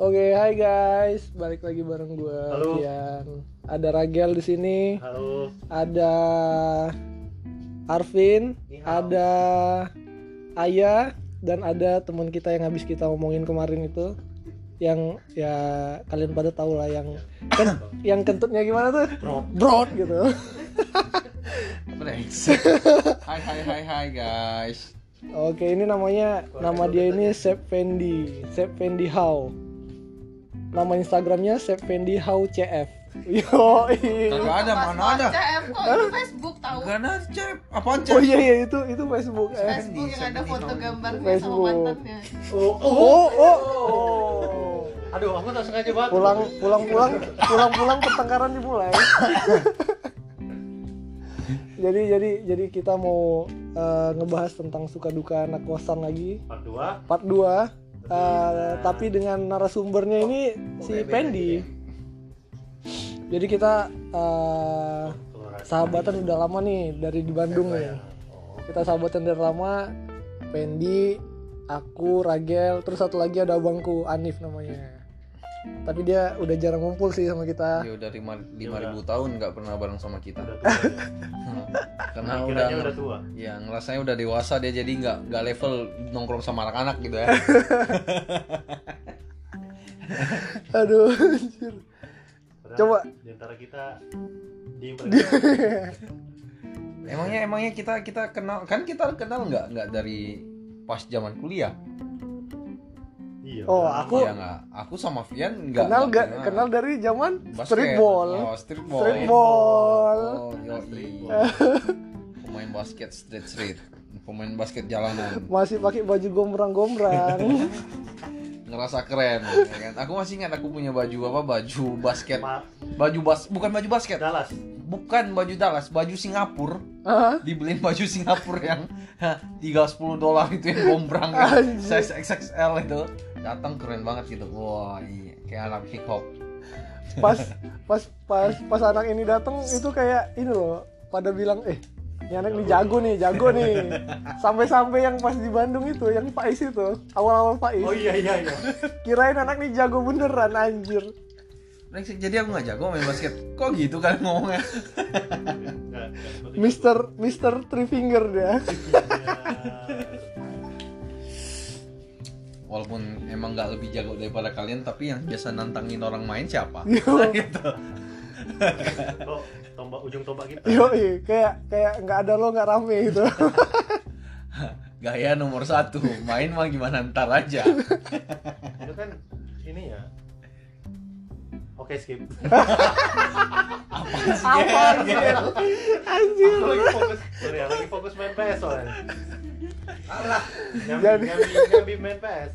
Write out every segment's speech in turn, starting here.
Oke, hai guys, balik lagi bareng gue, Halo. Kian. Ada Ragel di sini, Halo. ada Arvin, ada Aya, dan ada teman kita yang habis kita omongin kemarin itu, yang ya kalian pada tahu lah yang kan, yang kentutnya gimana tuh? Bro. Broad gitu. Hai hai hai hai guys. Oke, ini namanya nama dia ini Sep Fendi, Sep Fendi How. Nama Instagramnya Sep Fendi How CF. Yo, Kagak ada mana ada. CF kok itu Facebook tahu Gak ada cep. Apaan Oh cep? iya iya itu itu Facebook. Eh. Facebook yang ada foto gambarnya Facebook. sama mantannya Oh, Oh, oh, oh. Aduh, aku tak sengaja banget. Pulang pulang pulang pulang pulang pertengkaran dimulai. jadi jadi jadi kita mau eh, ngebahas tentang suka duka anak kosan lagi Part 2. part 2 Eh, tapi dengan narasumbernya ini si Pendi. Jadi kita eh, sahabatan udah lama nih dari di Bandung nih. Oh, Kita sahabatan dari lama. Pendi, aku, Ragel, terus satu lagi ada abangku Anif namanya. Tapi dia udah jarang ngumpul sih sama kita. Dia udah lima lima ribu tahun nggak pernah bareng sama kita. udah tua ya. Karena udah Kiranya udah tua. ya ngerasanya udah dewasa dia jadi nggak nggak level nongkrong sama anak-anak gitu ya. Aduh. anjir. Coba. Di antara kita di emangnya emangnya kita kita kenal kan kita kenal nggak nggak dari pas zaman kuliah? Iya. Oh, aku- Iya nggak. Aku sama Vian nggak kenal nggak gak kenal dari zaman Basket. streetball. Oh, streetball. Streetball. Oh. Streetball. Pemain basket street street. Pemain basket jalanan. Masih pakai baju gombrang-gombrang. Ngerasa keren, ya kan? Aku masih ingat aku punya baju apa? Baju basket. Baju bas bukan baju basket. Dallas. Bukan baju Dallas, baju Singapura. Hah? Dibeliin baju Singapura yang tiga sepuluh dolar itu yang gombrang kan. Size XXL itu. Datang keren banget gitu. Wah, iya. kayak anak hip hop. pas pas pas pas anak ini datang itu kayak ini loh pada bilang eh ini anak nih jago nih jago nih sampai-sampai yang pas di Bandung itu yang Faiz itu awal-awal Faiz Oh iya iya iya. kirain anak nih jago beneran anjir Jadi aku nggak jago main basket. Kok gitu kan ngomongnya? Mister Mister Three Finger dia. Walaupun emang nggak lebih jago daripada kalian, tapi yang biasa nantangin orang main siapa? Gitu. Kok tombak ujung tombak kita? yo kayak kayak nggak ada lo nggak rame gitu Gaya nomor satu, main mah gimana ntar aja. Itu kan ini ya. Oke skip. apa anjir anjir Aku lagi fokus, sorry, lagi fokus main PS soalnya. Alah, nyambi, Jadi- nyambi, nyambi main PS.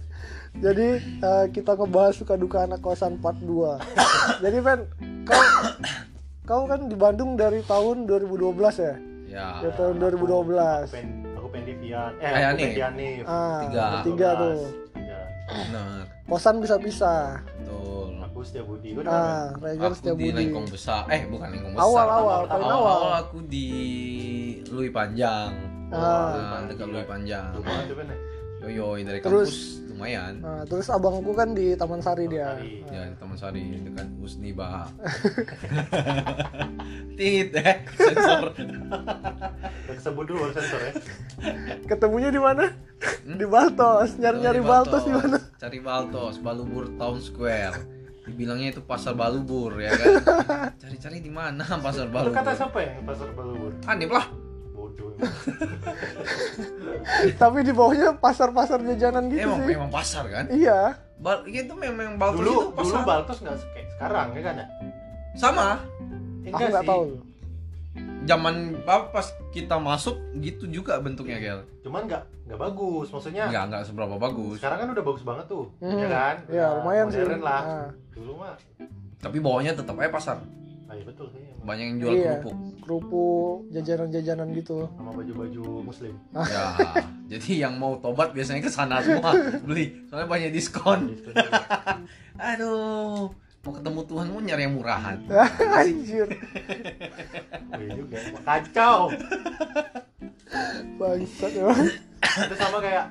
Jadi eh, kita ngebahas suka duka anak kosan part 2 Jadi Fen, kau kau kan di Bandung dari tahun 2012 ya? Ya. Ya tahun 2012 Aku pengen, aku pengen di Vian, eh aku di Anif. Ah, Tiga. tiga tuh Tiga. Benar. Kosan bisa-bisa Betul. Aku setia budi. Kau di Ah? Regar Aku setiap di budi Lengkong besar. Eh, bukan Lengkong besar. Awal-awal, paling Awal-awal awal aku di Lui Panjang. Ah. Nah, dekat Lui Panjang. Itu kan ya? Yoyoy dari Terus- kampus lumayan. Nah, terus abangku kan di Taman Sari dia. Ya, di Taman Sari dekat Usniba. Tit, eh, sensor. Kesebut dulu sensor ya. Ketemunya di mana? Di Baltos, nyari-nyari Di Baltos di mana? Cari Baltos, Balubur Town Square. Dibilangnya itu pasar Balubur ya kan. Cari-cari di mana pasar Itu Balubur? kata siapa yang pasar Balubur? Anip lah. Bodoh. Tapi di bawahnya pasar-pasar jajanan gitu Emang sih emang pasar kan? Iya Bal itu memang Baltos Dulu itu dulu pasar. Baltos nggak kayak sekarang ya kan ya? Sama. Eh, Aku nggak sih. tahu Zaman apa pas kita masuk gitu juga bentuknya Gel. Cuman nggak nggak bagus. Maksudnya Enggak enggak seberapa bagus. sekarang kan udah bagus banget tuh, Hmm. ya kan? Iya, Udah lumayan sih. modern lah. Nah. Dulu mah, Tapi bawahnya tetap aja pasar. ah, iya betul sih. emang. Banyak yang jual Iya. kerupuk. Kerupuk, jajanan-jajanan gitu Sama baju-baju muslim. Ya, jadi yang mau tobat biasanya ke sana semua beli. Soalnya banyak diskon. Gitu. Aduh, mau ketemu Tuhan mau nyari yang murahan. Anjir Iya juga. Kacau. Bangsat emang Itu sama kayak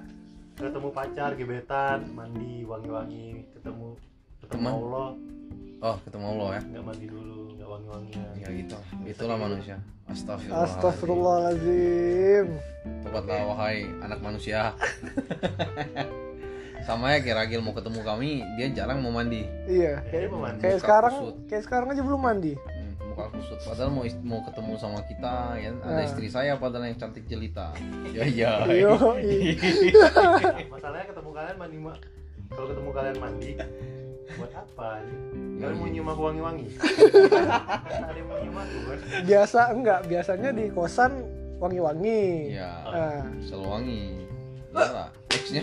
ketemu pacar, gebetan, mandi, wangi-wangi, ketemu ketemu Teman. Allah oh ketemu Allah ya nggak mandi dulu nggak wangi-wangian. Ya gitu. Itulah manusia. Astagfirullah Astagfirullahaladzim. Tobatlah wahai anak manusia. Sama ya kayak Ragil mau ketemu kami dia jarang mau mandi. Iya, Ya, kayak, dia mau mandi. kayak sekarang kusut. kayak sekarang aja belum mandi. hmm, muka kusut. Padahal mau ist- mau ketemu sama kita ya ada Nah. istri saya padahal yang cantik jelita. Ya ya masalahnya ketemu kalian mandi ma- kalau ketemu kalian mandi buat apa kalian mau nyium aku wangi-wangi? Ada yang mau nyium aku kan biasa enggak, biasanya di kosan wangi-wangi. ya Nah, selalu wangi. Iyalah, X-nya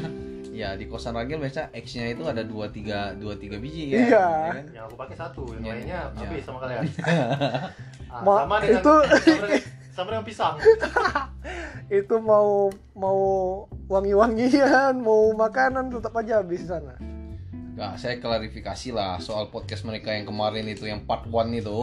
ya di kosan Ragil biasa X-nya itu ada dua tiga dua tiga biji ya, Iya. ya kan? yang aku pakai satu. Yang Ya, lainnya ya. habis sama kalian. Ah, Ma- sama dengan itu- sama, dengan- sama dengan pisang. Itu mau mau wangi-wangian, mau makanan tetap aja habis di sana. Nggak, saya klarifikasi lah soal podcast mereka yang kemarin itu yang part 1 itu.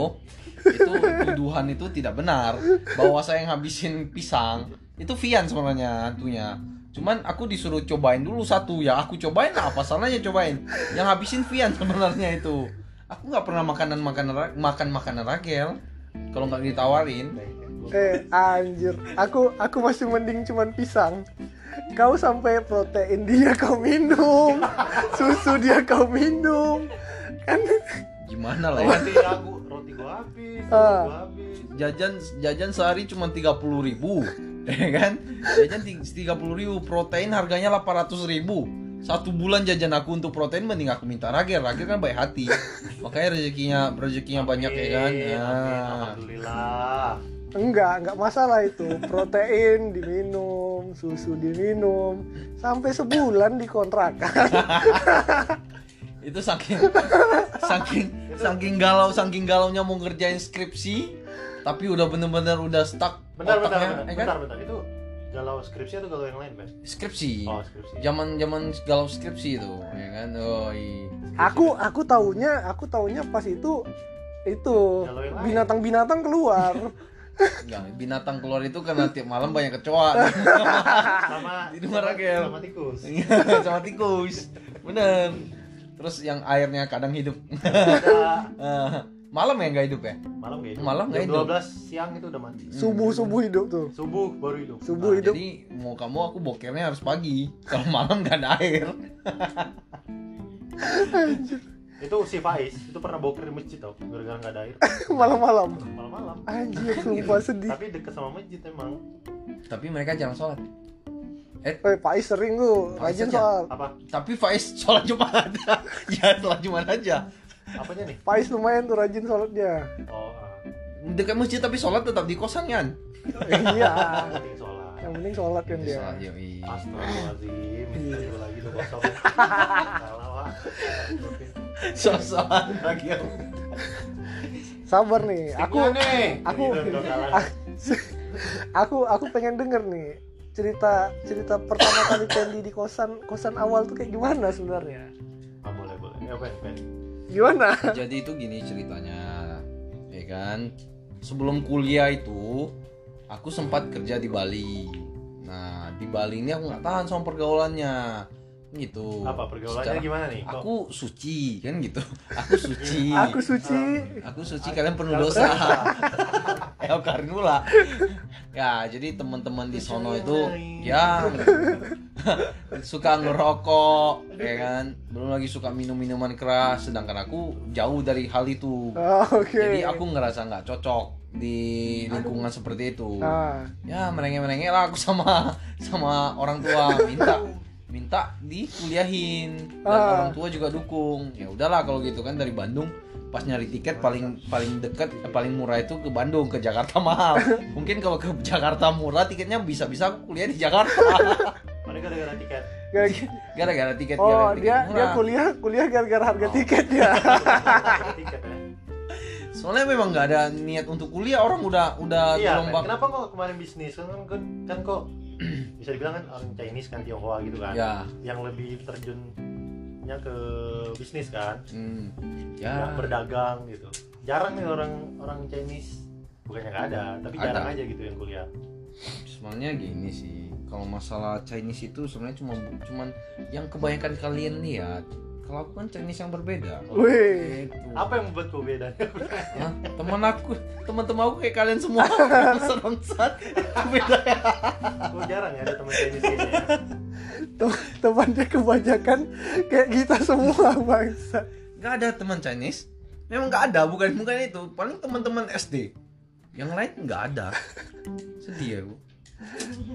Itu tuduhan itu tidak benar. Bahwa saya yang habisin pisang. Itu Vian sebenarnya hantunya. Cuman aku disuruh cobain dulu satu. Ya aku cobain lah. Apa salahnya cobain? Yang habisin Vian sebenarnya itu. Aku nggak pernah makanan makanan makan makanan Ragel. Kalau nggak ditawarin. Eh, anjir. Aku aku masih mending cuman pisang. Kau sampai protein dia kau minum, susu dia kau minum. Kan? Gimana lah ya? Roti aku roti gua habis Ah. gua habis. Jajan jajan sehari cuma tiga puluh ribu ya kan? Jajan tiga puluh ribu protein harganya delapan ratus ribu. Satu bulan jajan aku untuk protein mending aku minta ragil ragil kan baik hati. Makanya rezekinya rezekinya banyak ya kan? Ya. amin, alhamdulillah enggak, enggak masalah itu. Protein diminum, susu diminum, sampai sebulan dikontrakan. itu saking saking saking galau saking galaunya mau ngerjain skripsi tapi udah bener-bener udah stuck bentar otaknya, bentar, ya kan? bentar bentar itu galau skripsi atau galau yang lain Ben? skripsi oh skripsi zaman zaman galau skripsi itu ya kan oh iya. Aku aku taunya, aku taunya pas itu itu binatang-binatang keluar. Enggak, binatang keluar itu karena tiap malam banyak kecoa. Sama Di sama- Ragel. sama tikus. Sama tikus. Bener. Terus yang airnya kadang hidup. Eh, malam ya nggak hidup ya? Malam nggak hidup. Malam nggak Jam hidup. 12 siang itu udah mati Subuh subuh hidup tuh. subuh baru hidup. Subuh Nah, hidup. jadi mau kamu aku bokernya harus pagi. Kalau malam nggak ada air itu si Faiz itu pernah boker di masjid tau gara-gara nggak ada air Malam-malam. malam-malam Anjir, sumpah sedih. tapi deket sama masjid emang tapi mereka jarang sholat eh Eh, Pak Is sering tuh, Faiz rajin soal. apa tapi Faiz sholat Jumat ya sholat Jumat aja apanya nih Is lumayan tuh rajin sholatnya. oh ah. dekat masjid tapi sholat tetap di kosan kan iya. Yang penting sholat Yang penting sholat kan dia. sholat yoi. Astagfirullahaladzim Iya. Lagi tuh kosong Salah Sholat lagi ya. Sabar nih. Aku nih aku aku aku pengen denger nih cerita cerita pertama kali Pendi di kosan kosan awal tuh kayak gimana sebenarnya? Ah, boleh boleh ya Ben Ben Gimana? jadi itu gini ceritanya ya kan sebelum kuliah itu aku sempat kerja di Bali nah di Bali ini aku nggak tahan sama pergaulannya gitu. Apa pergaulannya Secara- gimana nih? Kok- aku suci kan gitu. Aku suci. Aku suci. aku suci kalian penuh dosa. Berdosa. ya karinula ya jadi teman-teman di sono itu ya suka ngerokok ya kan? Belum lagi suka minum minuman keras sedangkan aku jauh dari hal itu. Oh, Oke. jadi aku ngerasa nggak cocok di lingkungan seperti itu. Nah, ya merengek merengek lah aku sama sama orang tua minta minta dikuliahin. Dan Ah. orang tua juga dukung. Ya udahlah kalau gitu kan dari Bandung. Pas nyari tiket paling paling dekat eh, paling murah itu ke Bandung ke Jakarta mahal mungkin kalau ke Jakarta murah tiketnya bisa bisa aku kuliah di Jakarta. Paling gara-gara tiket? Gara- gara-gara tiket oh gara-gara tiket dia dia murah. kuliah kuliah gara-gara harga Oh. tiket ya. Tiket ya. Soalnya memang nggak ada niat untuk kuliah orang udah udah Iya, gelombang. kenapa kok kemarin bisnis? Kan kan, kan kok bisa dibilang kan orang Chinese kan Tionghoa gitu kan, ya. Yang lebih terjunnya ke bisnis kan, hmm, yang ya berdagang gitu. Jarang nih orang orang Chinese, bukannya nggak ada, tapi jarang Ada. aja gitu yang kuliah. sebenarnya gini sih kalau masalah Chinese itu sebenarnya cuma cuman yang kebanyakan kalian lihat kalau aku kan Chinese yang berbeda Wih. Gitu. Apa yang membuat kau beda? Hah? teman aku teman-teman aku kayak kalian semua itu beda ya Kau jarang ya ada teman Chinese kayaknya ya. Tem- Temannya kebanyakan kayak kita semua bangsa. nggak ada teman Chinese memang nggak ada bukan bukan itu paling teman-teman SD yang lain nggak ada sedih aku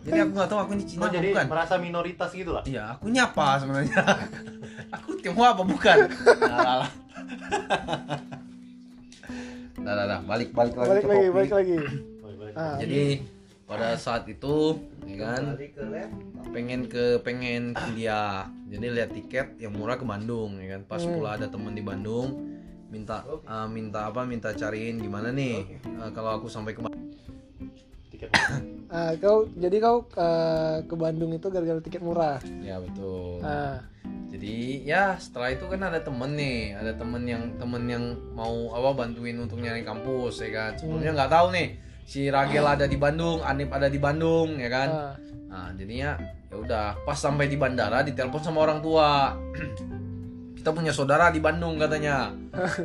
jadi aku nggak tahu aku ini Cina apa jadi bukan merasa minoritas gitu lah. iya aku nyapa sebenarnya aku Tionghoa apa? Bukan. Nah, lah, lah. Dah, dah, dah. balik balik lagi Balik ke lagi, balik lagi. Ah, jadi pada saat itu ya kan pengen ke pengen kuliah. Jadi lihat tiket yang murah ke Bandung ya kan. Pas Hmm. pula ada teman di Bandung minta uh, minta apa minta cariin gimana nih? Uh, kalau aku sampai ke Bandung Tiket ah, kau jadi kau eh, ke Bandung itu gara-gara tiket murah. ya betul. Ah, jadi ya setelah itu kan ada temen nih. Ada temen yang temen yang mau apa bantuin untuk nyari kampus ya kan. Sebelumnya nggak tahu nih si Ragel ada di Bandung Anip ada di Bandung ya kan. Ah. Nah, jadinya ya udah pas sampai di bandara ditelepon sama orang tua. Kita punya saudara di Bandung katanya.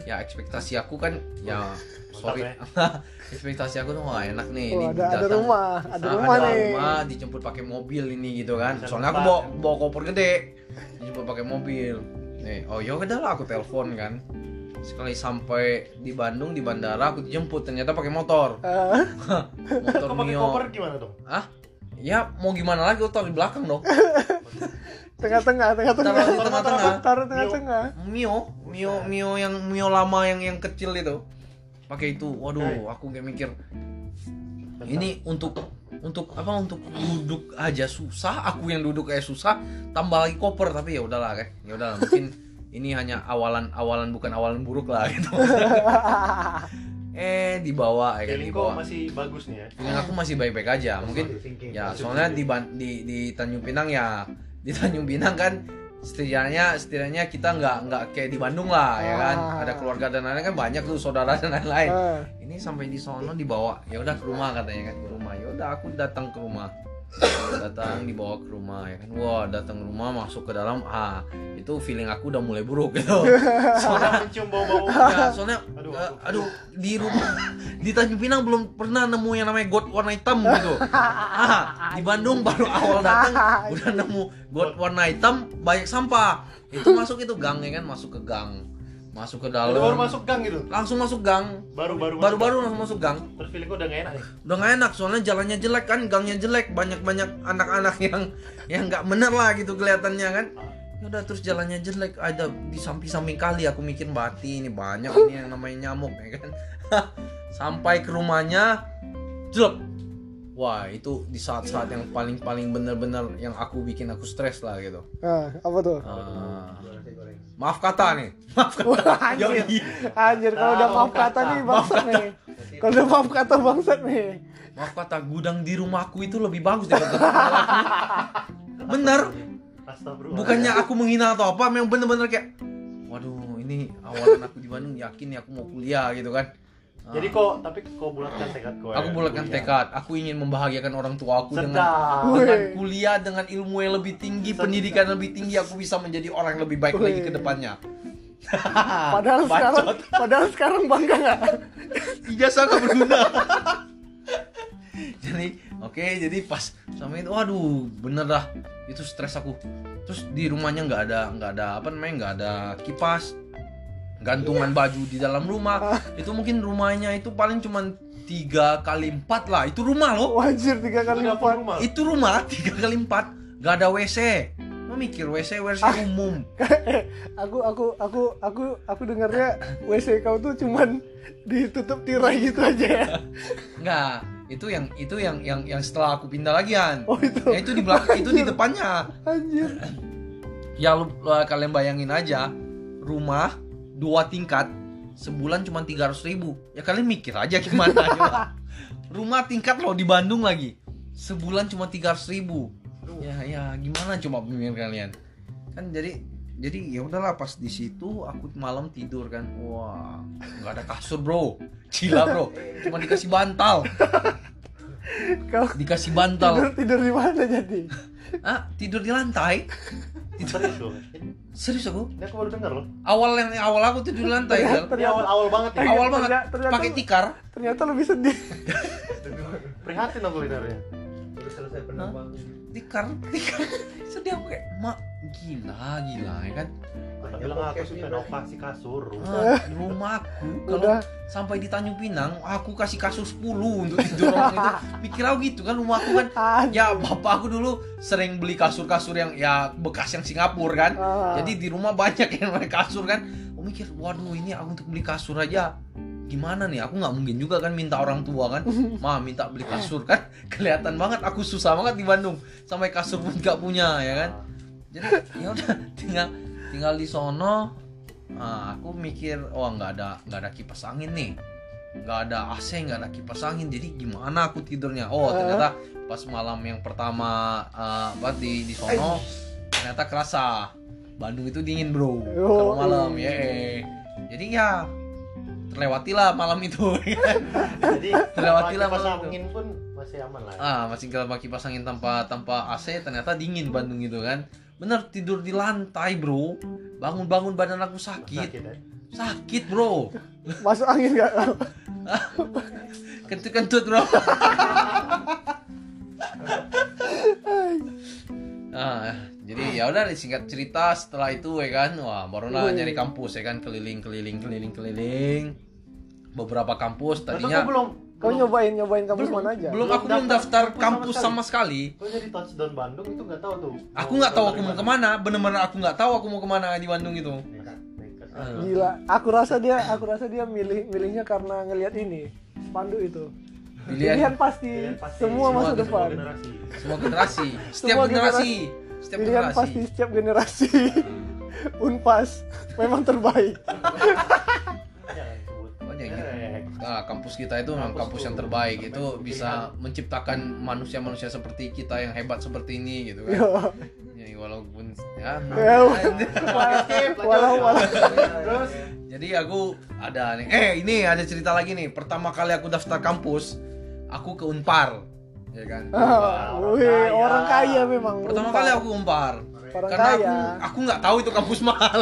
Ya ekspektasi aku kan ya sorry. ekspektasi aku tuh wah enak nih Oh, ini ada ada rumah, ada Nah, rumah nih. rumah dijemput pakai mobil ini gitu kan. Bisa Soalnya aku bawa bawa koper gede. Dijemput pakai mobil. Nih, oh ya udah lah aku telepon kan. Sekali sampai di Bandung di bandara aku dijemput ternyata pakai motor. Motor Kau Mio. koper gimana dong? Ah, ya mau gimana lagi taruh di belakang dong. tengah-tengah, tengah-tengah. Tengah-tengah. Taruh tengah-tengah. Mio, Mio, Mio yang Mio lama yang yang kecil itu. Pakai itu. Hai. Waduh, aku kayak mikir ini untuk untuk apa untuk duduk aja susah, aku yang duduk kayak susah, tambah lagi koper tapi ya udahlah kayak. Ya udahlah mungkin ini hanya awalan-awalan bukan awalan buruk lah gitu. eh dibawa ya kan dibawa. masih bagus nih ya. Feeling aku masih baik-baik aja. Mungkin ya soalnya di di di Tanjung Pinang ya di Tanjung Pinang kan setidaknya setidaknya kita nggak nggak kayak di Bandung lah ya kan? Ah. ada keluarga dan lain-lain kan banyak tuh saudara dan lain-lain. Ah, ini sampai di sono dibawa ya udah ke rumah katanya kan ke rumah. Ya udah aku datang ke rumah datang dibawa ke rumah ya kan? Wah datang ke rumah masuk ke dalam ah itu feeling aku udah mulai buruk gitu. Soalnya mencium bau-bau. ya soalnya Aduh, aduh. aduh di rumah di Tanjung Pinang belum pernah nemu yang namanya got warna hitam gitu. Ah di Bandung baru awal datang udah nemu got warna hitam banyak sampah. Itu masuk itu gang ya kan? Masuk ke gang masuk ke dalam baru masuk gang gitu. langsung masuk gang. Baru-baru. baru-baru langsung masuk gang. Terus feeling udah gak enak nih. udah nggak enak soalnya jalannya jelek kan gangnya jelek. Banyak banyak anak-anak yang yang nggak bener lah gitu kelihatannya kan. Ya udah terus jalannya jelek. Ada di samping-samping kali aku mikir bati ini banyak ini yang namanya nyamuk ya kan. Sampai ke rumahnya jelek. Wah itu di saat-saat yang paling-paling bener-bener yang aku bikin aku stres lah gitu. Ah, apa tuh? Ah, maaf kata nih maaf kata Anjir. Yoi. Anjir, kalau udah Ah, maaf kata kata. nih bangsat nih. Kalau udah maaf kata bangsat nih. maaf kata gudang di rumahku itu lebih bagus daripada bener bukannya aku menghina atau apa memang bener-bener kayak waduh ini awalan aku di Bandung yakin nih aku mau kuliah gitu kan Jadi kok tapi kau bulatkan tekad kau. aku ya, bulatkan kuliah. tekad aku ingin membahagiakan orang tua aku dengan Sedap. dengan Wih. kuliah dengan ilmu yang lebih tinggi Sedap. pendidikan yang lebih tinggi aku bisa menjadi orang yang lebih baik lagi ke depannya Padahal Bacot. sekarang padahal sekarang bangga nggak? ijazah gak berguna jadi oke jadi pas sama itu waduh bener dah itu stres aku terus di rumahnya nggak ada nggak ada apa namanya nggak ada kipas gantungan baju di dalam rumah. Itu mungkin rumahnya itu paling cuman tiga kali empat lah. Itu rumah loh. Wajir tiga kali rumah. itu rumah tiga kali empat. Nggak ada wc Lo mikir wc wc umum. Aku aku aku aku aku dengarnya WC kau tuh cuman ditutup tirai gitu aja. Ya. nggak itu yang itu yang yang yang setelah aku pindah lagian Oh itu. ya itu di belakang itu di depannya. Anjir. ya lu, lu- kalian bayangin aja rumah dua tingkat sebulan cuma 300 ribu. Ya kalian mikir aja gimana coba rumah tingkat loh di Bandung lagi sebulan cuma 300 ribu. Ya ya gimana coba pikir kalian? Kan jadi jadi ya udahlah pas di situ aku malam tidur kan. Wah nggak ada kasur bro. Gila bro. Cuma dikasih bantal. Kau dikasih bantal. tidur tidur di mana jadi? ah tidur di lantai Serius loh. serius aku Ini aku baru dengar loh. awal yang awal aku tidur di lantai Gal. Ini awal-awal banget ya. awal banget Ternyata- ternyata- pakai tikar ternyata lebih sedih Prihatin aku dengarnya. Udah selesai penerbangan. tikar tikar sedih aku kayak mak gila gila ya kan Banyak bilang aku Bro. operasi kasur. Di rumah aku kalau sampai di Tanjung Pinang aku kasih kasur 10 untuk tidur orang itu. Mikir aku gitu kan rumah aku kan. Ya bapak aku dulu sering beli kasur-kasur yang ya bekas yang Singapura kan. Ah. jadi di rumah banyak yang pakai kasur kan. Aku mikir waduh ini aku untuk beli kasur aja gimana nih? Aku nggak mungkin juga kan minta orang tua kan. Ma minta beli kasur kan? Kelihatan banget aku susah banget di Bandung. Sampai kasur pun nggak punya ya kan. Jadi ya udah tinggal tinggal di sono ah, aku mikir wah nggak ada nggak ada kipas angin nih. Nggak ada AC nggak ada kipas angin. Jadi gimana aku tidurnya? Oh ternyata pas malam yang pertama eh, apa di di sono ternyata kerasa. Bandung itu dingin bro. Kalau Oh, malam iya. ya jadi ya terlewatilah malam itu. Jadi Terlewatilah malam itu. angin pun masih aman lah. ya. ah masih kalau pakai kipas angin tanpa tanpa AC ternyata dingin Bandung itu kan bener tidur di lantai bro. Bangun-bangun badan aku sakit. Sakit sakit bro. Masuk angin nggak? Kentut-kentut bro. Ah jadi ya udah singkat cerita setelah itu ya kan? Wah barulah Wih. nyari kampus ya kan? Keliling keliling keliling keliling. Beberapa kampus tadinya belum kau nyobain nyobain kampus belum, mana aja? Belum Belum aku belum daftar daftar kampus kampus sama sama sekali. Kau jadi touchdown Bandung itu nggak tahu tuh. aku nggak tahu aku mau ke mana. Bener-bener aku nggak tahu aku mau ke mana di Bandung itu. Ah. gila aku rasa dia aku rasa dia milih milihnya karena ngelihat ini spanduk itu. Pilihan. Pilihan pasti, Pilihan pasti. semua masa Semua depan generasi. semua generasi. Setiap Semua generasi. Setiap pilihan generasi. pasti setiap generasi. Unpas memang terbaik. Jangan sebut. Oh, jangan gitu. Nah, kampus kita itu memang Kampus yang terbaik. Itu bisa menciptakan manusia-manusia seperti kita yang hebat seperti ini gitu kan. Yo. Ya, walaupun ya. Walau walau Terus Jadi aku ada nih. Eh, ini ada cerita lagi nih. Pertama kali aku daftar kampus, aku ke Unpar. Ya kan? Ah, Orang wih, kaya. orang kaya memang Pertama Unpar. kali aku Unpar. orang Karena aku kaya aku nggak tahu itu kampus mahal.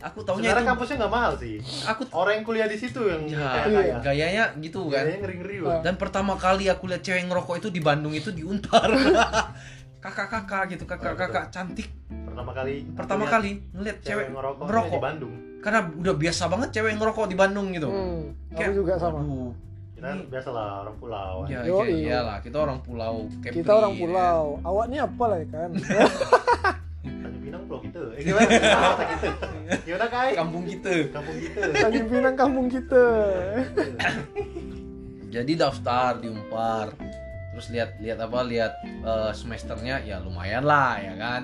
Aku taunya sebenarnya itu kampusnya nggak mahal sih. aku Orang yang kuliah di situ yang ya, kayak Iya. kaya. gayanya gitu kan. Gayanya ngeri-ngeri loh. Dan pertama kali aku lihat cewek ngerokok itu di Bandung itu di Unpar. Kakak-kakak gitu, kakak-kakak cantik. Pertama kali Pertama kali ngeliat cewek cewek ngerokok, ngerokok. di Bandung. Karena udah biasa banget cewek ngerokok di Bandung gitu. hmm, aku Kayak, juga sama Aduh, Kita kan biasa lah orang pulau. ya, Yoi. kayak iyalah, kita orang pulau Kepri, kita orang ya. pulau awaknya apa lah ya kan pulau kita. Eh gimana? Kita. Gimana kai? Kampung kita. Kampung kita. Tanjung Pinang kampung kita Jadi daftar di Unpar. Terus lihat lihat apa? Lihat eh, semesternya ya lumayan lah ya kan.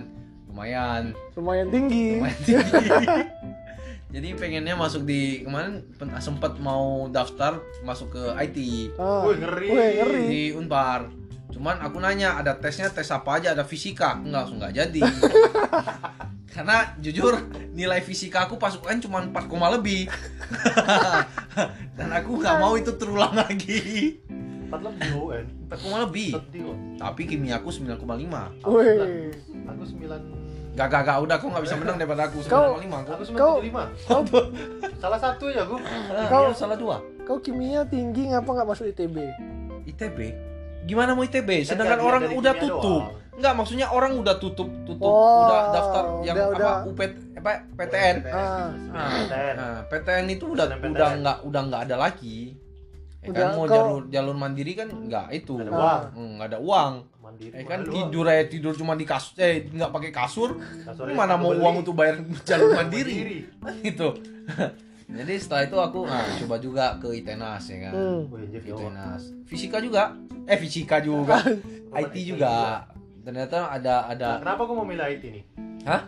Lumayan. lumayan tinggi lumayan tinggi. Jadi pengennya masuk di kemarin sempet mau daftar masuk ke IT ah. Wih, ngeri. Wih, ngeri di Unpar. Cuman aku nanya ada tesnya tes apa aja? Ada fisika? Aku nggak langsung nggak jadi. Karena jujur nilai fisika aku pas UN cuma 4, koma lebih. Dan aku nggak mau itu terulang lagi. Empat lebih UN. 4, koma lebih. Tapi kimia aku 9,5. Wih, Aku sembilan. Gak gak gak udah kau nggak bisa menang daripada aku 9,5 Kau- aku. Aku sembilan Kau- tujuh lima. kau Salah satu ya aku. Kau salah dua. kau kimia tinggi ngapa nggak masuk ITB ITB gimana mau ITB sedangkan Kan orang dari udah tutup doang. Enggak, maksudnya orang udah tutup tutup Oh, udah daftar yang udah- apa udah. UPT apa PTN ah Nah, PTN. nah, PTN itu udah PTN. udah nggak udah nggak ada lagi ya Udah, kan mau kau- jalur jalur mandiri kan nggak itu Nggak ada uang. Hmm, nggak ada uang Mandiri. ya kan tidur aja tidur cuma di kasur eh nggak pakai kasur Kasurnya mana mau beli. uang untuk bayar jalur mandiri Mandiri. gitu jadi setelah itu aku nah, coba juga ke ITENAS ya kan hmm. ITENAS fisika juga eh fisika juga IT juga ternyata ada ada Nah, kenapa aku mau milih IT nih? Hah?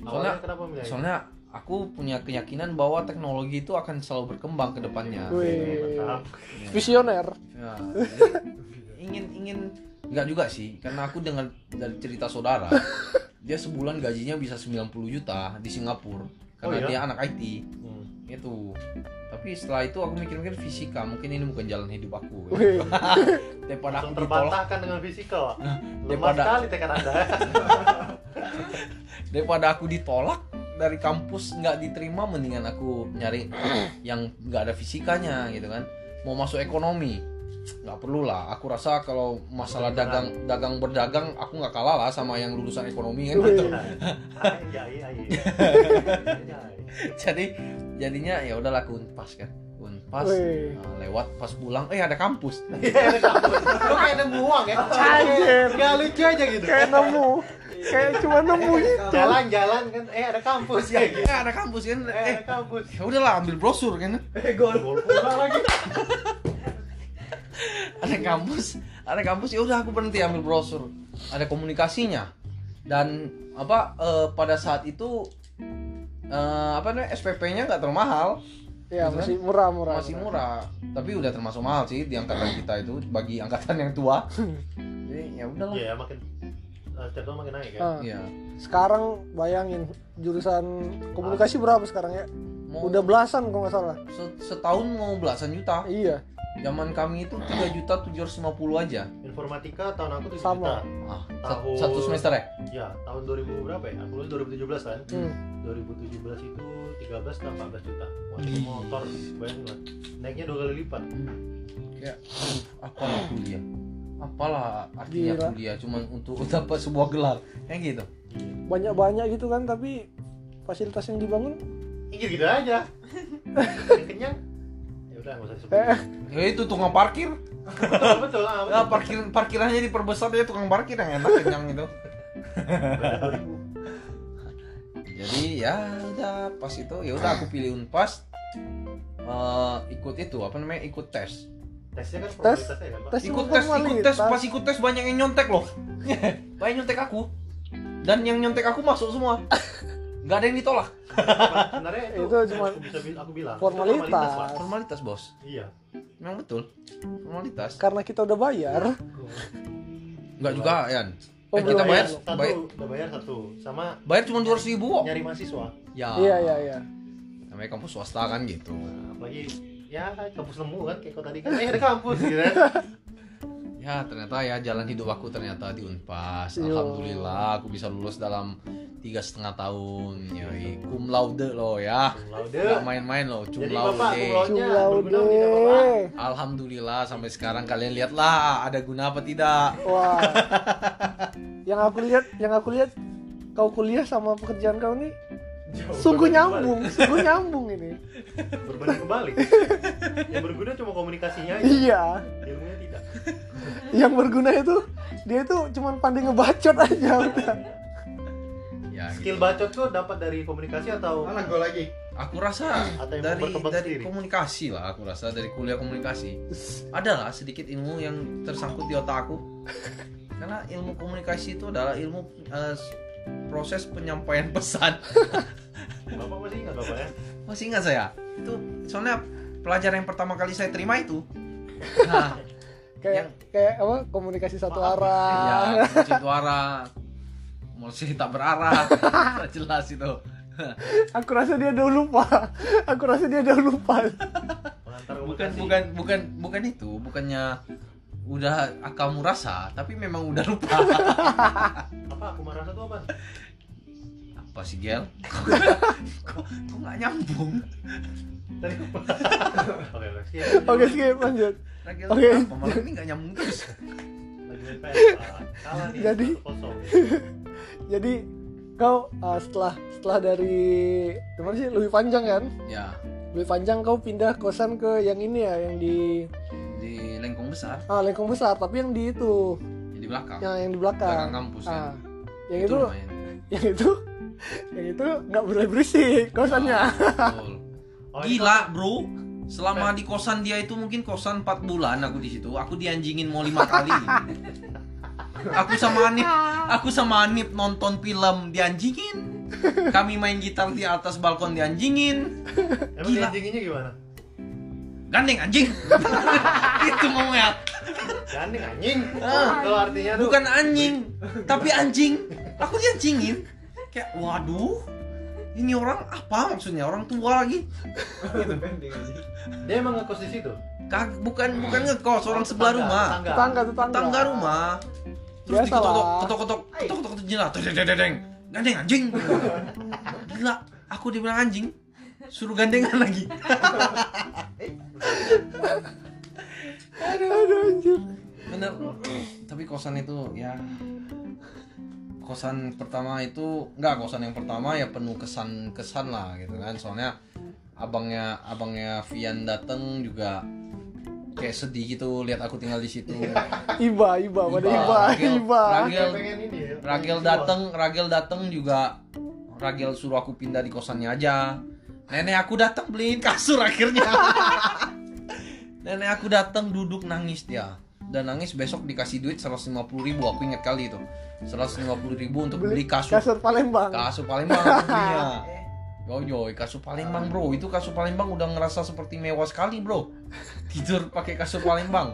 Soalnya- kenapa milih IT? soalnya aku punya keyakinan bahwa teknologi itu akan selalu berkembang ke depannya Wih. Mantap. visioner Ya, ingin ingin nggak juga sih karena aku dengar dari cerita saudara dia sebulan gajinya bisa 90 juta di Singapura karena Oh, iya? dia anak IT Hmm. Itu. Tapi setelah itu aku mikir-mikir fisika mungkin ini bukan jalan hidup aku. Daripada aku terbantahkan dengan fisika. Lemah Daripada- sekali tekad Anda. daripada aku ditolak dari kampus nggak diterima mendingan aku nyari yang nggak ada fisikanya gitu kan. Mau masuk ekonomi nggak perlu lah. Aku rasa kalau masalah dagang dagang berdagang aku nggak kalah lah sama yang lulusan ekonomi kan. Gitu. Iya iya iya. Jadi jadinya ya udahlah aku unpas kan unpas nah, lewat pas pulang eh ada kampus Iya, ada kampus. Kok kayak nemu uang ya? Anjir. Gak lucu aja gitu. kayak nemu kayak cuma nemu gitu Jalan-jalan kan, eh ada kampus ya gitu. eh ada kampus kan Eh, eh ada kampus. ya udahlah ambil brosur kan Eh, gol gol pula lagi. ada kampus ada kampus ya udah aku berhenti ambil brosur ada komunikasinya dan apa eh, pada saat itu eh, apa namanya SPP-nya nggak terlalu mahal. Ya Gitu masih murah murah masih murah. tapi udah termasuk mahal sih di angkatan kita itu bagi angkatan yang tua. Jadi ya udahlah. Iya, makin eh, cenderung makin naik ya. Ah. Iya. sekarang bayangin jurusan komunikasi berapa sekarang ya? Mau udah belasan kalau nggak salah. Se- setahun mau belasan juta. Iya zaman kami itu 3 juta 750 aja Informatika tahun aku 7 Sama. juta. ah, Tahun- satu semester ya Ya, tahun 2000 berapa ya? Aku lulus 2017 kan. hmm. 2017 itu 13 ke 14 juta. Wah, itu motor bayangin lah. Naiknya dua kali lipat. kayak aduh, apalah kuliah apalah artinya Gila. kuliah cuman untuk dapat sebuah gelar kayak gitu banyak banyak gitu kan tapi fasilitas yang dibangun Iya gitu aja. Yang kenyang. Ya udah. Nggak usah eh. Ya itu tukang parkir. Betul betul. Ah, betul. ya parkir parkirannya diperbesar ya tukang parkir yang enak kenyang itu Beda 2000. jadi ya udah pas itu ya udah aku pilih unpas Eh, ikut itu apa namanya ikut tes. Tesnya kan Tes? formalitasnya kan, tes ikut tes ikut tes pas ikut tes banyak yang nyontek loh. Banyak nyontek aku. Dan yang nyontek aku masuk semua nggak ada yang ditolak. Sebenarnya itu, Itu cuma aku bisa aku bilang. itu formalitas. Pak. formalitas bos. Iya. memang betul. Formalitas. Karena kita udah bayar. Nggak juga Yan. Oh, eh, kita bayar. Satu, bayar, udah bayar satu. Sama bayar cuma dua ribu kok. nyari mahasiswa. ya. Iya iya iya. Namanya kampus swasta kan gitu. Nah, apalagi ya kampus nemu kan kayak kau tadi kan. Eh ada kampus gitu kan. ya ternyata ya jalan hidup aku ternyata di unpas Yo. alhamdulillah aku bisa lulus dalam tiga setengah tahun yoi cum laude loh ya Laude. nggak main-main loh cum Jadi cum laude laude. cum Bapak? laude alhamdulillah sampai sekarang kalian lihatlah ada guna apa tidak wah yang aku lihat yang aku lihat kau kuliah sama pekerjaan kau nih Jauh sungguh nyambung sungguh nyambung ini kebalik. Berbanding kebalik. Yang berguna cuma komunikasinya aja. iya Ilmunya. yang berguna itu dia itu cuma pandai ngebacot aja udah ya Skill gitu. bacot tuh dapat dari komunikasi atau Mana gua lagi? aku rasa Atau yang dari dari sendiri? komunikasi lah aku rasa dari kuliah komunikasi ada lah sedikit ilmu yang tersangkut di otak aku karena ilmu komunikasi itu adalah ilmu eh, proses penyampaian pesan Bapak masih ingat Bapak ya? masih ingat saya itu soalnya pelajaran yang pertama kali saya terima itu nah kayak kayak apa komunikasi satu Maaf, arah. ya kunci arah. Musik tak berarah. Tak jelas itu. Aku rasa dia udah lupa. Aku rasa dia udah lupa. Bukan bukan bukan bukan itu. Bukannya udah kamu rasa tapi memang udah lupa. Apa aku merasa tuh apa? apa sih gel? Kok kok kok nggak nyambung? Oke, oke. Skip. lanjut Oke. kenapa? malam ini nggak nyambung terus. Jadi- 1-0. jadi kau uh, setelah setelah dari gimana sih lebih panjang kan ya lebih panjang kau pindah kosan ke yang ini ya yang di di lengkong besar ah lengkong besar tapi yang di itu yang di belakang yang yang di belakang belakang kampus ah, ya yang itu, lumayan. yang itu yang itu nggak boleh berisik kosannya Betul. Oh, ini Gila bro Selama di kosan dia itu mungkin kosan 4 bulan aku di situ Aku dianjingin mau lima kali Aku sama Anip Aku sama Anip nonton film dianjingin Kami main gitar di atas balkon dianjingin Emang Gila. dianjinginnya gimana? Gandeng anjing Itu ngomongnya Gandeng anjing. Ah. Kalau artinya tuh Bukan anjing Tapi anjing Aku dianjingin Kayak waduh Ini orang apa maksudnya? Orang tua lagi. Dia emang ngekos di situ. Kag bukan bukan ngekos orang sebelah rumah. tetangga. tetangga tetangga. Rumah. Terus Biasa diketok lah. ketok ketok ketok ketok ketok jendela. Dedeng gandeng anjing. Gila aku dibilang anjing. Suruh gandengan lagi. Aduh aduh anjir bener. Tapi kosan itu ya kosan pertama itu enggak kosan yang pertama ya penuh kesan kesan lah gitu kan. Soalnya abangnya abangnya Vian dateng juga kayak sedih gitu lihat aku tinggal di situ. Iba iba pada iba Ragil, iba. Ragil, pengen ini ya Ragil dateng Ragil dateng juga Ragil suruh aku pindah di kosannya aja. Nenek aku datang beliin kasur akhirnya. Nenek aku datang duduk nangis dia dan nangis besok dikasih duit 150 ribu aku ingat kali itu. 150 ribu untuk beli kasur. kasur Palembang. Kasur Palembang aku punya. Yo yo, kasur Palembang bro, itu kasur Palembang udah ngerasa seperti mewah sekali bro. Tidur pakai kasur Palembang.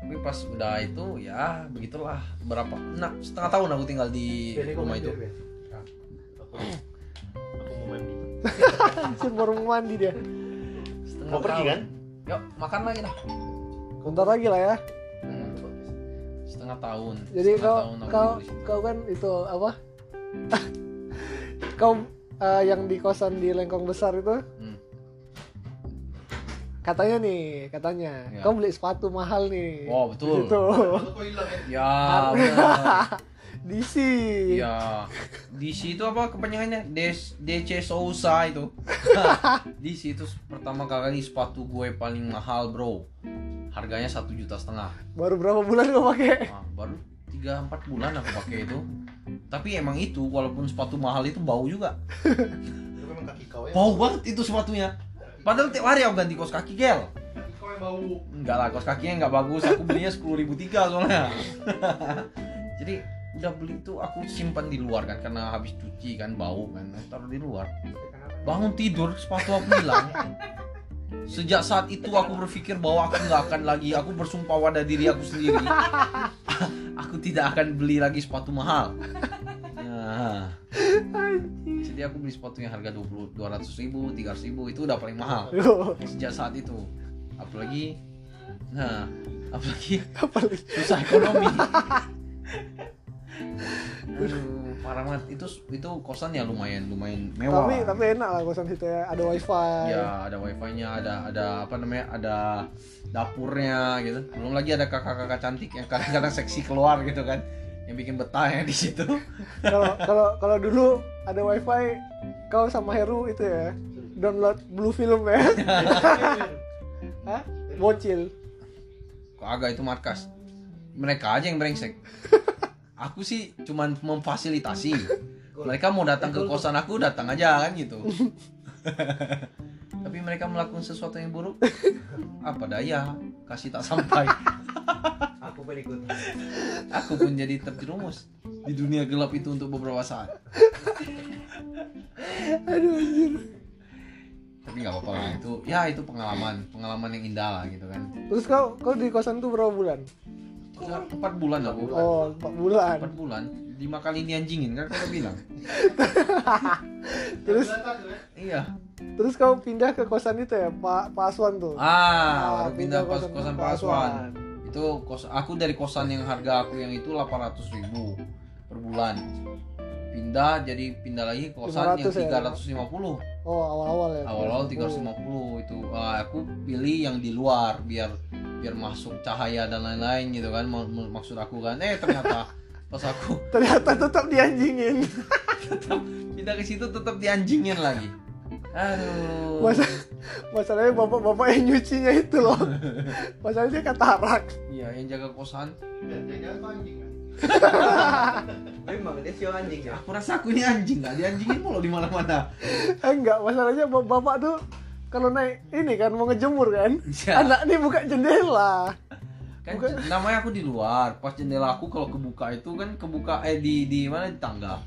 Tapi pas udah itu ya begitulah. Berapa? Nah setengah tahun aku tinggal di Jadi rumah itu. aku aku mau mandi. Baru mau mandi dia. Setengah mau pergi kan? Yuk makan lagi dah. Bentar lagi lah ya Hmm, setengah tahun. jadi Setengah kau tahun kau kau kan itu apa kau eh, yang di kosan di lengkong besar itu Hmm. katanya nih katanya Ya. kau beli sepatu mahal nih Oh, betul. Itu. ya Ya. DC Ya, DC itu apa kepanjangannya? Des, DC Sousa itu. DC itu pertama kali sepatu gue paling mahal bro. Harganya satu juta setengah. baru berapa bulan kau pakai Nah, baru 3-4 bulan aku pakai itu. Tapi emang itu walaupun sepatu mahal itu bau juga. itu memang kaki kau ya Bau banget itu sepatunya. Padahal tiap hari aku ganti kaos kaki gel. kaki kau yang bau Enggak lah, kaos kakinya nggak bagus. Aku belinya sepuluh ribu tiga soalnya. Jadi udah beli itu aku simpan di luar kan karena habis cuci kan bau kan taruh di luar. Bangun tidur sepatu aku hilang. Sejak saat itu aku berpikir bahwa aku nggak akan lagi. Aku bersumpah pada diri aku sendiri. aku tidak akan beli lagi sepatu mahal. Nah, jadi aku beli sepatu yang harga 20 200 ribu, 300 ribu itu udah paling mahal sejak saat itu apalagi nah apalagi apa nih? susah ekonomi Aduh, parah banget. Itu itu kosan ya lumayan lumayan mewah tapi tapi enak lah kosan situ ya. Ada wifi. Ya ada wifi-nya ada ada apa namanya ada dapurnya gitu. Belum lagi ada kakak-kakak cantik yang kadang-kadang seksi keluar gitu kan yang bikin betah ya di situ. Kalau kalau kalau dulu ada wifi kau sama Heru itu ya download blue film ya. Hah? bocil. Kok agak itu markas. Mereka aja yang brengsek aku sih cuman memfasilitasi. Mereka mau datang ke kosan aku datang aja kan gitu. Tapi mereka melakukan sesuatu yang buruk. Apa daya? Kasih tak sampai. Aku pun ikut. aku pun jadi terjerumus. Di dunia gelap itu untuk beberapa saat. Aduh anjir. Tapi nggak apa-apa lah itu ya itu pengalaman. Pengalaman yang indah lah gitu kan. Terus kau kau di kosan tuh berapa bulan empat bulan aku oh empat bulan. Empat bulan. Lima kali dianjingin kan kau bilang. Terus? Iya. Terus kau pindah ke kosan itu ya Pak Pak Aswan tuh? Ah baru pindah pas kosan kosan Pak Aswan. Itu kos aku dari kosan yang harga aku yang itu 800 ribu per bulan. Pindah jadi pindah lagi ke kosan yang 500 ya? 350 oh awal-awal ya? Awal-awal 350 itu. Ah, aku pilih yang di luar biar biar masuk cahaya dan lain-lain gitu kan Mak- mak- maksud aku kan. Eh ternyata pas aku ternyata tetap dianjingin. Pindah ke situ tetap dianjingin lagi. Aduh. Masa, masalahnya bapak-bapak yang nyucinya itu loh. Masalahnya katarak iya yang jaga kosan. Jangan kau anjing kan? Memang dia sio anjing ya. aku rasa aku ini anjing nggak dianjingin mulu di mana-mana. Eh, enggak masalahnya bap- bapak tuh kalau naik ini kan mau ngejemur kan? Ya. anak ini buka jendela. Kan Bukan. namanya aku di luar. Pas jendela aku kalau kebuka itu kan kebuka eh di di mana? Di tangga.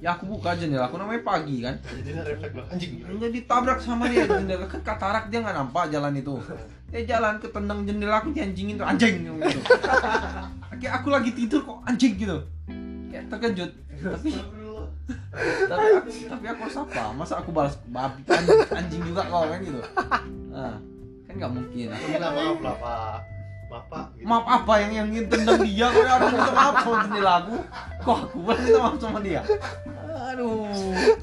Ya aku buka jendela aku namanya pagi kan? Refleks bilang anjing jadi ditabrak sama dia. Jendela kan katarak dia nggak nampak jalan itu. Dia jalan ketendang jendela aku dianjingin tuh anjing gitu. Kayak aku lagi tidur kok anjing gitu. Kayak terkejut. Tapi tapi aku, tapi aku harus apa? Masa aku balas babi anjing, anjing juga kau kan gitu. Nah, kan nggak mungkin. Aku minta maaf lah pak bapak maaf apa yang yang tendang dia? Kok aku minta maaf sama jendela aku? Kok aku boleh minta maaf sama dia? Aduh.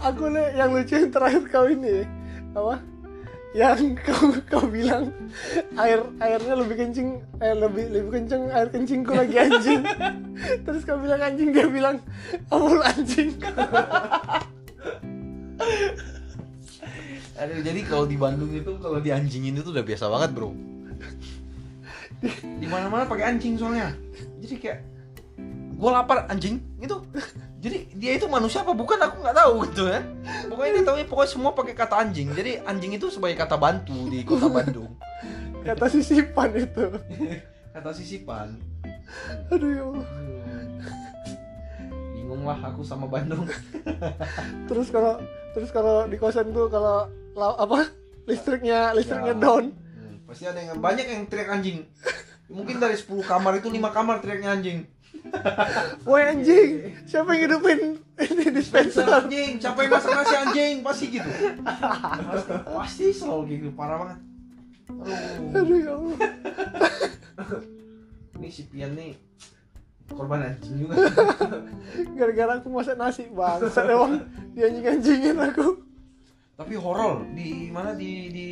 Aku nih yang lucu yang terakhir kau ini. Apa yang kau kau bilang air airnya lebih kencing eh lebih lebih kenceng air kencingku lagi anjing. Terus kau bilang anjing dia bilang amul anjing. Aduh, jadi kalau di Bandung itu kalau di anjingin itu udah biasa banget bro. Di mana mana pakai anjing soalnya. Jadi kayak gue lapar anjing. Itu jadi dia itu manusia apa bukan? Aku nggak tahu gitu ya. Pokoknya dia tahu pokoknya semua pakai kata anjing. Jadi anjing itu sebagai kata bantu di kota Bandung. Kata sisipan itu. Kata sisipan. Aduh ya Allah. bingung lah aku sama Bandung. Terus kalau terus kalau di kosan tuh kalau la- apa? Listriknya listriknya Ya. down. Hmm, pasti ada yang banyak yang teriak anjing. Mungkin dari 10 kamar itu 5 kamar teriaknya anjing woi anjing. Siapa yang hidupin ini dispenser? Anjing. Siapa yang masak nasi anjing? Pasti gitu. Pasti, pasti selalu gitu parah banget. Aduh. Aduh ya Allah. Ini si Pian nih korban anjing juga. Gara-gara aku masak nasi bang emang. Dia anjing anjingin aku. Tapi horor di mana? Di di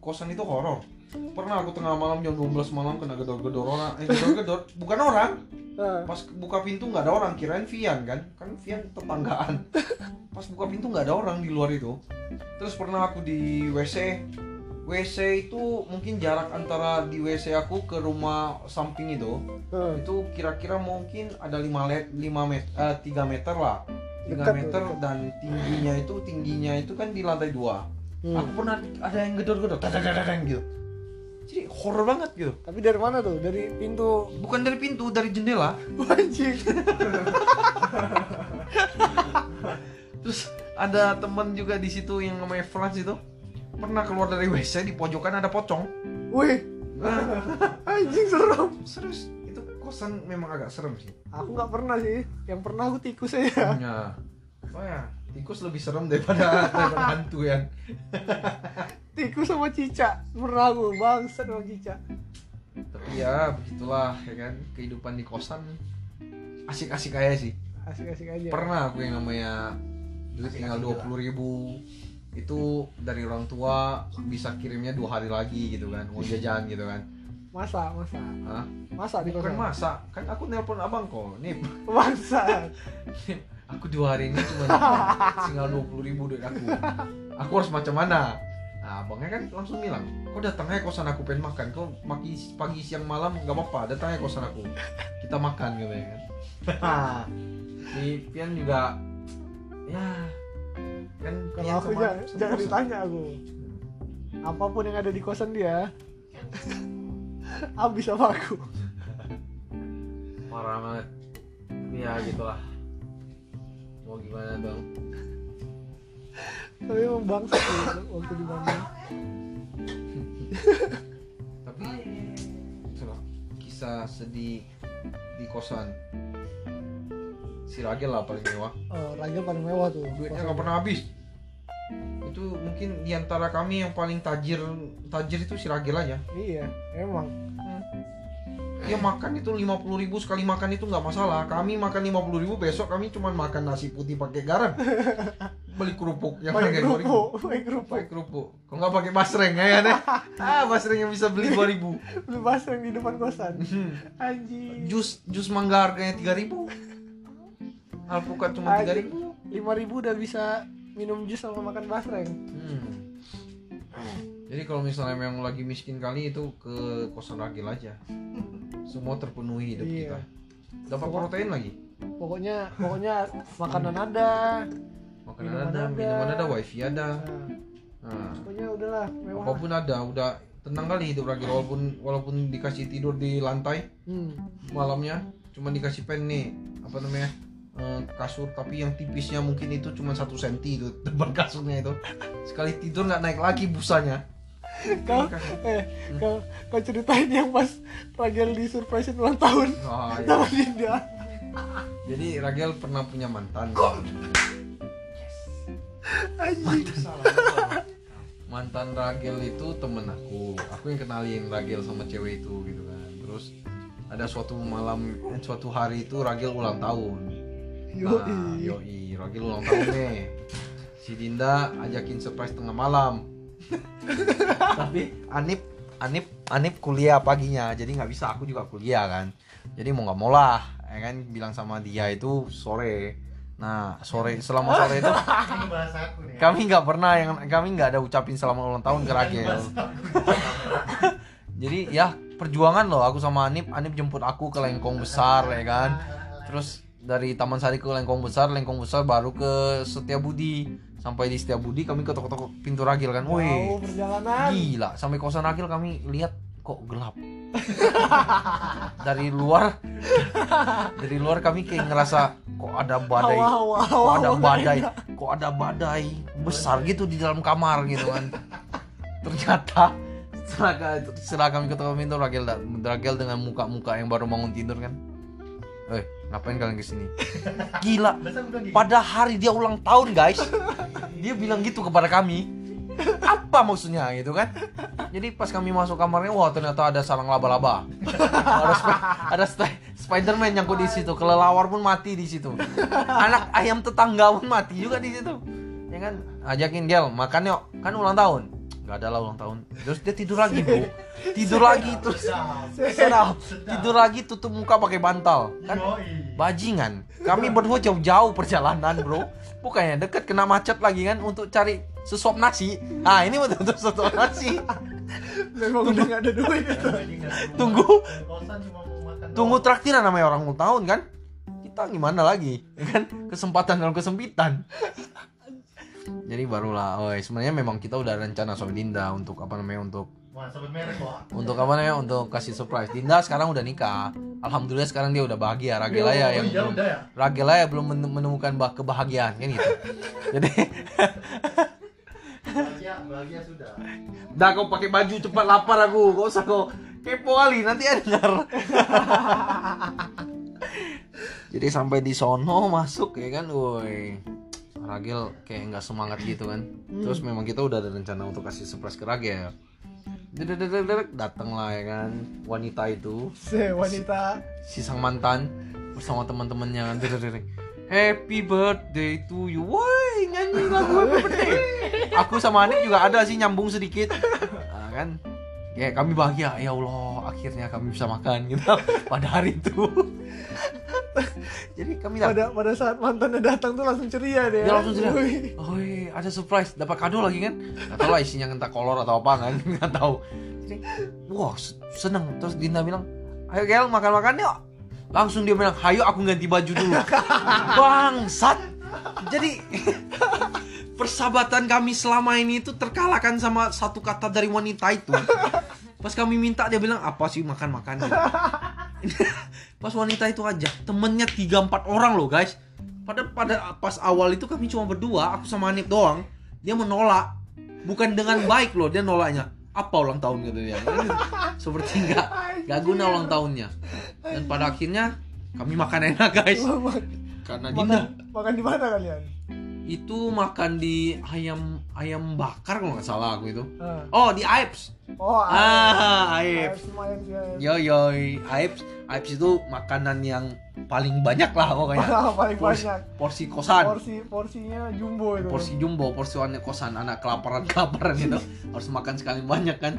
kosan itu horor pernah aku tengah malam jam 12 malam kena gedor-gedor orang. Eh gedor-gedor? Bukan orang. Nah, pas buka pintu nggak ada orang. Kirain Vian kan? Kan Vian tetanggaan. Pas buka pintu nggak ada orang di luar itu. Terus pernah aku di WC WC itu mungkin jarak antara di WC aku ke rumah samping itu nah. itu kira-kira mungkin ada 5 let 5 meter eh, 3 meter lah. 3 Dekat, meter dekat. dan tingginya itu tingginya itu kan di lantai 2 Hmm. aku pernah ada yang gedor-gedor gitu jadi horror banget gitu. Tapi dari mana tuh? Dari pintu? Bukan dari pintu dari jendela. Anjing. Terus ada teman juga di situ yang namanya Frans itu. Pernah keluar dari WC di pojokan ada pocong. wih. Nah, anjing serem. Serius itu kosan memang agak serem sih. aku nggak pernah sih. Yang pernah aku tikus aja Ya. Oh ya, tikus lebih serem daripada daripada hantu ya. Tikus sama cicak pernah aku bangsat sama cicak Tapi ya begitulah ya kan? Kehidupan di kosan asik-asik aja sih. asik-asik aja. Pernah aku yang namanya duit tinggal dua puluh ribu. Itu dari orang tua bisa kirimnya dua hari lagi gitu kan uang jajan gitu kan. Masa masa? Hah? masa di bukan kosan? masa. Kan aku nelpon abang kok nih masa? Aku dua hari ini cuma tinggal dua puluh ribu duit aku. Aku harus macam mana nah abangnya kan langsung bilang kau datang aja kosan aku pengen makan. Kau pagi pagi siang malam nggak apa-apa datang aja kosan aku. Kita makan gitu ya kan si Pian juga ya kan kalau aku jangan, jangan ditanya aku. Apa pun yang ada di kosan dia habis sama aku. Parah banget. Ya gitulah. Mau gimana bang tapi emang bangsat sih waktu di Bandung. Tapi itulah kisah sedih di kosan. Si Ragel lah paling mewah. Oh, Raja paling mewah tuh duitnya nggak pernah habis. Itu mungkin di antara kami yang paling tajir tajir itu si Ragel aja. Iya emang dia makan itu 50.000 ribu sekali makan itu nggak masalah. Kami makan 50.000 ribu besok kami cuma makan nasi putih pakai garam. Beli kerupuk yang pakai harga 2.000 kerupuk pakai kerupuk. Pakai kerupuk. Kok nggak pakai basreng ya ya ah basreng yang bisa beli 2000 beli basreng di depan kosan. Hmm. anjing. Jus jus mangga harganya 3000 alpukat cuma 3000 lima ribu udah bisa minum jus sama makan basreng. Hmm. Jadi kalau misalnya memang lagi miskin kali itu ke kosan ragil aja. Semua terpenuhi hidup Iya. kita. Dapat protein lagi? Pokoknya pokoknya makanan ada. Makanan Minuman ada, ada. minuman ada wifi ada. Nah, nah, pokoknya udahlah mewah. Apa pun ada udah tenang kali hidup ragil. Walaupun walaupun dikasih tidur di lantai hmm. malamnya cuma dikasih pen nih apa namanya eh, kasur. Tapi yang tipisnya mungkin itu cuma satu senti itu depan kasurnya itu. Sekali tidur nggak naik lagi busanya kau eh kau kau ceritain yang pas Ragel di surprisein ulang tahun Ah, iya. sama Dinda. Jadi Ragel pernah punya mantan. Anjing. Mantan Ragel. Itu temen aku. Aku yang kenalin Ragel sama cewek itu gitu kan. Terus ada suatu malam eh, suatu hari itu Ragil ulang tahun. Yoi. Nah, yoi, Ragil ulang tahun nih. Si Dinda ajakin surprise tengah malam. Tapi Anip, Anip, Anip kuliah paginya, jadi nggak bisa. Aku juga kuliah kan. Jadi mau nggak mau lah, ya kan bilang sama dia itu sore. Nah sore selama sore itu kami nggak pernah yang kami nggak ada ucapin selamat ulang tahun ke. Jadi ya perjuangan loh aku sama Anip, Anip jemput aku ke Lengkong besar ya kan. Terus dari Taman Sari ke Lengkong besar, Lengkong besar baru ke Setiabudi. Sampai di Setiabudi kami ketok-ketok pintu Ragil kan. Wow, Wih, perjalanan. gila. Sampai kosan Ragil kami lihat kok gelap. dari luar dari luar kami kayak ngerasa kok ada badai Hawa, hawa, kok ada badai kok ada badai besar gitu di dalam kamar gitu kan ternyata setelah, ka- setelah kami ketemu pintu Ragel da- Ragel dengan muka-muka yang baru bangun tidur kan eh ngapain kalian ke sini? Gila. Gitu. pada hari dia ulang tahun guys. Dia bilang gitu kepada kami. Apa maksudnya gitu kan? Jadi pas kami masuk kamarnya wah ternyata ada sarang laba-laba. Ada sp- ada sp- Spiderman nyangkut di situ. Kelelawar pun mati di situ. Anak ayam tetangga pun mati juga di situ. Ya kan? Ajakin gel makan yuk. Kan ulang tahun nggak ada lah ulang tahun. Terus dia tidur lagi bu. Tidur lagi terus sedap. tidur lagi tutup muka pakai bantal kan? Bajingan. Kami berdua jauh-jauh perjalanan bro. Bukannya deket kena macet lagi kan? Untuk cari sesuap nasi. Ah ini betul sesuap nasi. Memang udah gak ada duit. Itu. Tunggu. Tunggu traktiran namanya orang ulang tahun kan? Kita gimana lagi kan? Kesempatan dalam kesempitan jadi barulah oh sebenarnya memang kita udah rencana sama Dinda untuk apa namanya untuk Wah, merek untuk apa namanya untuk kasih surprise Dinda sekarang udah nikah alhamdulillah sekarang dia udah bahagia Ragela ya Oh yang iya, belum ya. Ragela ya belum men- menemukan bah- kebahagiaan kan gitu jadi Bahagia, bahagia sudah. Dah kau pakai baju cepat lapar aku. Kau usah kau kepo kali nanti ada dengar. Jadi sampai di sono masuk ya kan, woi. Ragel kayak nggak semangat gitu kan. Terus memang kita udah ada rencana untuk kasih surprise ke Ragel. Datang lah ya kan wanita itu. Se wanita. si sang mantan bersama teman-temannya kan. Happy birthday to you. Woi nyanyi lagu happy birthday. Aku sama Anik juga ada sih nyambung sedikit. Nah, kan. Ya kami bahagia. Ya Allah akhirnya kami bisa makan gitu. Pada hari itu Jadi kami Pada pada saat mantannya datang tuh langsung ceria deh. Dia langsung ceria. Oh ada surprise. Dapat kado lagi kan? Gak tau lah isinya entah kolor atau apa kan Gak tahu. Jadi, Wah se- seneng. Terus Dinda bilang Ayo Gel makan-makan yuk. Langsung dia bilang Hayo aku ganti baju dulu. Bangsat. Jadi Persahabatan kami selama ini itu terkalahkan sama satu kata dari wanita itu. Pas kami minta dia bilang apa sih makan-makan? gitu. Pas wanita itu aja temennya 3-4 orang loh guys. Pada pada pas awal itu kami cuma berdua aku sama Anip doang. Dia menolak. Bukan dengan baik loh dia nolaknya. Apa ulang tahun gitu dia? Seperti nggak nggak guna ulang tahunnya. Dan pada akhirnya kami makan enak guys. Karena makan Dinda makan di mana kalian? itu makan di ayam ayam bakar kalau nggak salah aku itu. Ah. oh di Aips Oh, ah Aib. Aib. yo yoi Aips Aips itu makanan yang paling banyak lah pokoknya paling porsi, banyak. porsi kosan Porsi porsinya jumbo itu. porsi jumbo porsi anak kosan anak kelaparan kelaparan gitu harus makan sekali banyak kan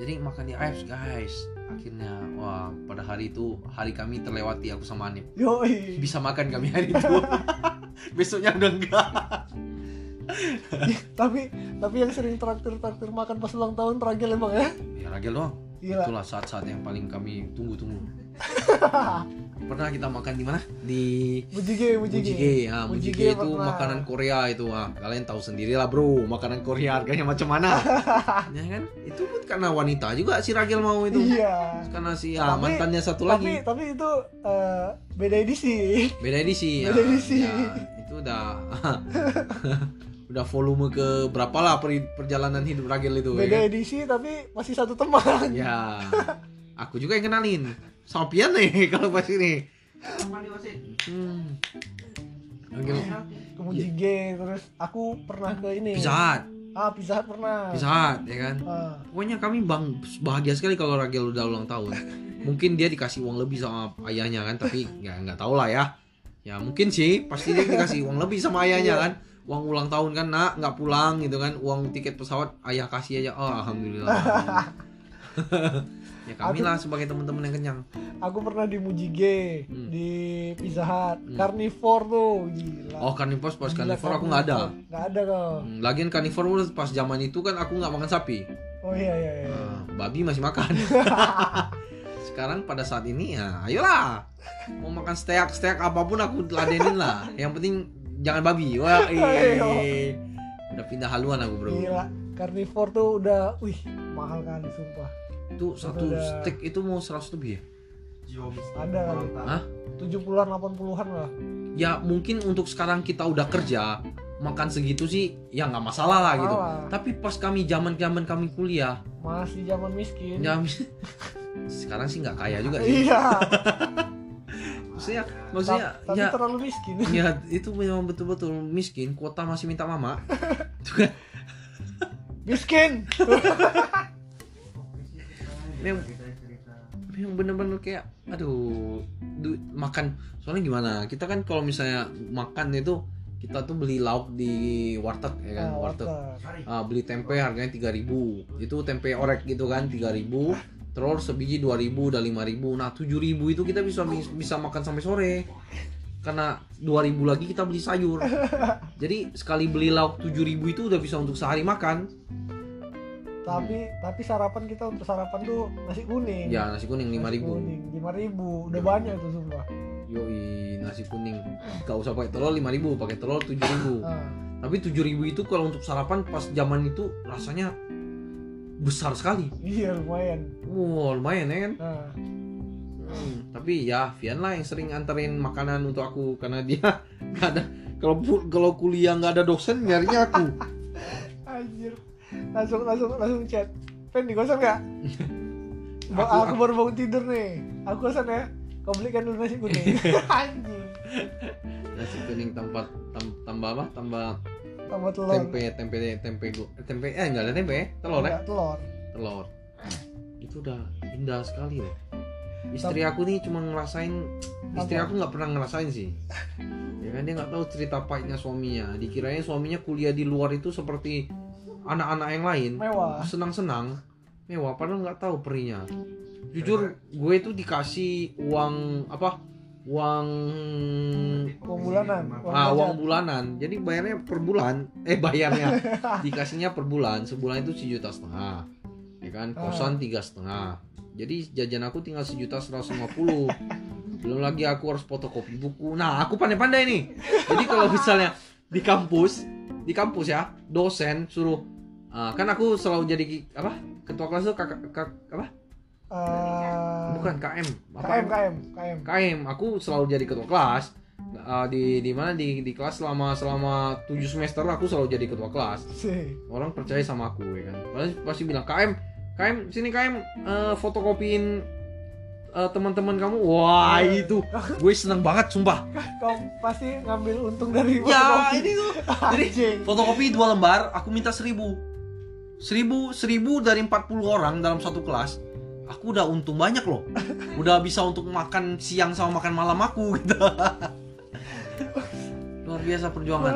jadi makan di Ives guys akhirnya wah pada hari itu hari kami terlewati aku sama Anip Yoi. bisa makan kami hari itu besoknya udah enggak tapi tapi yang sering traktir traktir makan pas ulang tahun Ragil emang ya. ya Ragel doang Gila. itulah saat-saat yang paling kami tunggu-tunggu pernah kita makan di mana di Mujige, mujige. Mujige, ya, Mujige itu pernah. makanan Korea itu, ah, kalian tahu sendiri lah bro, makanan Korea harganya macam mana, ya kan? Itu pun karena wanita juga si Ragel mau itu, Iya. karena si ah, Tapi- mantannya satu Tapi lagi, tapi itu eh, beda edisi. beda edisi, ya. Beda edisi. Ya, itu udah udah volume ke berapa lah per- perjalanan hidup Ragel itu, ya Beda kan? edisi tapi masih satu teman. Ya, aku juga yang kenalin, Sopian nih kalau pas ini. Hmm. Ragel Ke Mujige terus aku pernah ke ini. Pizza Ah, Pizza Hut pernah. Pizza Hut, ya kan? Ah, Pokoknya kami bang bahagia sekali kalau Ragel udah ulang tahun. mungkin dia dikasih uang lebih sama ayahnya kan tapi ya nggak tahu lah ya ya mungkin sih pasti dia dikasih uang lebih sama ayahnya kan uang ulang tahun kan nak nggak pulang gitu kan. Uang tiket pesawat ayah kasih aja. Oh alhamdulillah. Ya kami lah sebagai teman-teman yang kenyang. Aku pernah di Mujige, Hmm. di Pizza Hut, Hmm. Carnivore tuh, gila. oh carnivore pas carnivore aku nggak ada. Nggak ada kau. Hmm, lagian carnivore pas zaman itu kan aku nggak makan sapi. Oh iya iya iya. Nah, babi masih makan. Sekarang pada saat ini ya ayolah. Mau makan steak steak apa pun aku ladenin lah. Yang penting jangan babi wah eh. udah pindah haluan aku bro Gila, Carnivore tuh udah, wih, mahal kali sumpah. itu satu Udah. steak itu mau 100 lebih ya Ada kali. Hah? 70-an 80-an lah. ya mungkin untuk sekarang kita udah kerja makan segitu sih ya nggak masalah lah gitu Masalah. tapi pas kami zaman zaman kami kuliah Masih zaman miskin. ya sekarang sih nggak kaya juga sih Iya, maksudnya maksudnya ta- tapi ya terlalu miskin. ya itu memang betul-betul miskin kuota masih minta mama Itu kan miskin. memang memang bener-bener kayak aduh du- makan soalnya gimana kita kan kalau misalnya makan itu kita tuh beli lauk di warteg ya kan Ah, warteg. Ah, beli tempe harganya 3000 itu tempe orek gitu kan 3000 telur sebiji 2000 udah 5000 nah 7000 itu kita bisa bisa makan sampai sore karena 2000 lagi kita beli sayur jadi sekali beli lauk 7000 itu udah bisa untuk sehari makan Tapi tapi sarapan kita untuk sarapan tuh nasi kuning. ya nasi kuning 5000 Kuning 5000. Udah banyak tuh sumpah. Yoi, nasi kuning. Gak usah pakai telur 5000, pakai telur 7000. Ah, Tapi 7000 itu kalau untuk sarapan pas zaman itu rasanya besar sekali. iya lumayan. Wow, lumayan ya kan? Nah, Hmm, tapi ya Vian lah yang sering anterin makanan untuk aku karena dia nggak ada kalau kalau kuliah nggak ada dosen nyarinya aku. anjir. Langsung langsung langsung chat. Pen di kosan nggak? Ba- Aku- aku, baru bangun tidur nih. Aku kosan ya. Kau belikan dulu nasi kuning. Anjing. Nasi kuning tambah tam- tambah apa? Tambah Tambah telur. tempe tempe tempe gu- tempe eh enggak ada tempe telur ya telur. telur. Itu udah indah sekali loh istri aku nih cuma ngerasain istri aku nggak pernah ngerasain sih. Ya kan dia nggak tahu cerita pahitnya suaminya. Dikiranya suaminya kuliah di luar itu seperti anak-anak yang lain. Mewah. senang-senang. Mewah padahal nggak tahu perinya. Jujur gue itu dikasih uang apa uang Uang bulanan. ah jajan. uang bulanan. Jadi bayarnya per bulan. Eh bayarnya. Dikasihnya per bulan. Sebulan itu sejuta setengah. Ya kan? Kosan tiga setengah. Jadi jajan aku tinggal sejuta seratus lima puluh. Belum lagi aku harus fotokopi buku. Nah aku pandai-pandai nih. Jadi kalau misalnya di kampus di kampus ya dosen suruh ah, kan aku selalu jadi apa ketua kelas itu kakak kak, apa Eh, bukan KM apa KM KM KM. KM aku selalu jadi ketua kelas. Uh, di di mana? Di di kelas selama selama 7 semester aku selalu jadi ketua kelas. Sih. orang percaya sama aku ya kan? Pasti pasti bilang KM KM sini KM eh, fotokopiin eh, teman-teman kamu. Wah itu. Gue seneng banget sumpah. Kau pasti ngambil untung dari ya fotokopi. ini tuh. Jadi fotokopi dua lembar aku minta seribu. Seribu seribu dari 40 orang dalam satu kelas aku udah untung banyak loh. Udah bisa untuk makan siang sama makan malam aku gitu. Luar biasa perjuangan.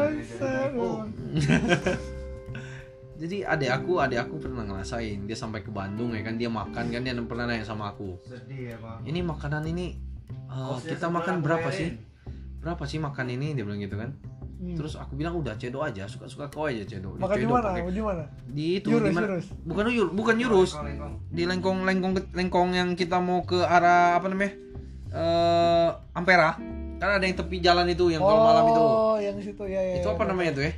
Jadi adik aku adik aku pernah ngerasain. Dia sampai ke Bandung ya kan dia makan kan dia pernah nanya sama aku. Sedih ya bang. ini makanan ini uh, Kosnya kita makan berapa bayarin. sih? Berapa sih makan ini? Dia bilang gitu kan Hmm. terus aku bilang udah cedo aja suka suka kau aja cedo Makan di cedo mana? Di mana? di itu Jurus, di mana jurus. bukan yur bukan jurus Lengkong-lengkong. di lengkong lengkong lengkong yang kita mau ke arah apa namanya eh Ampera kan ada yang tepi jalan itu yang kalau malam itu Oh, yang situ ya ya. itu apa ya. namanya tuh ya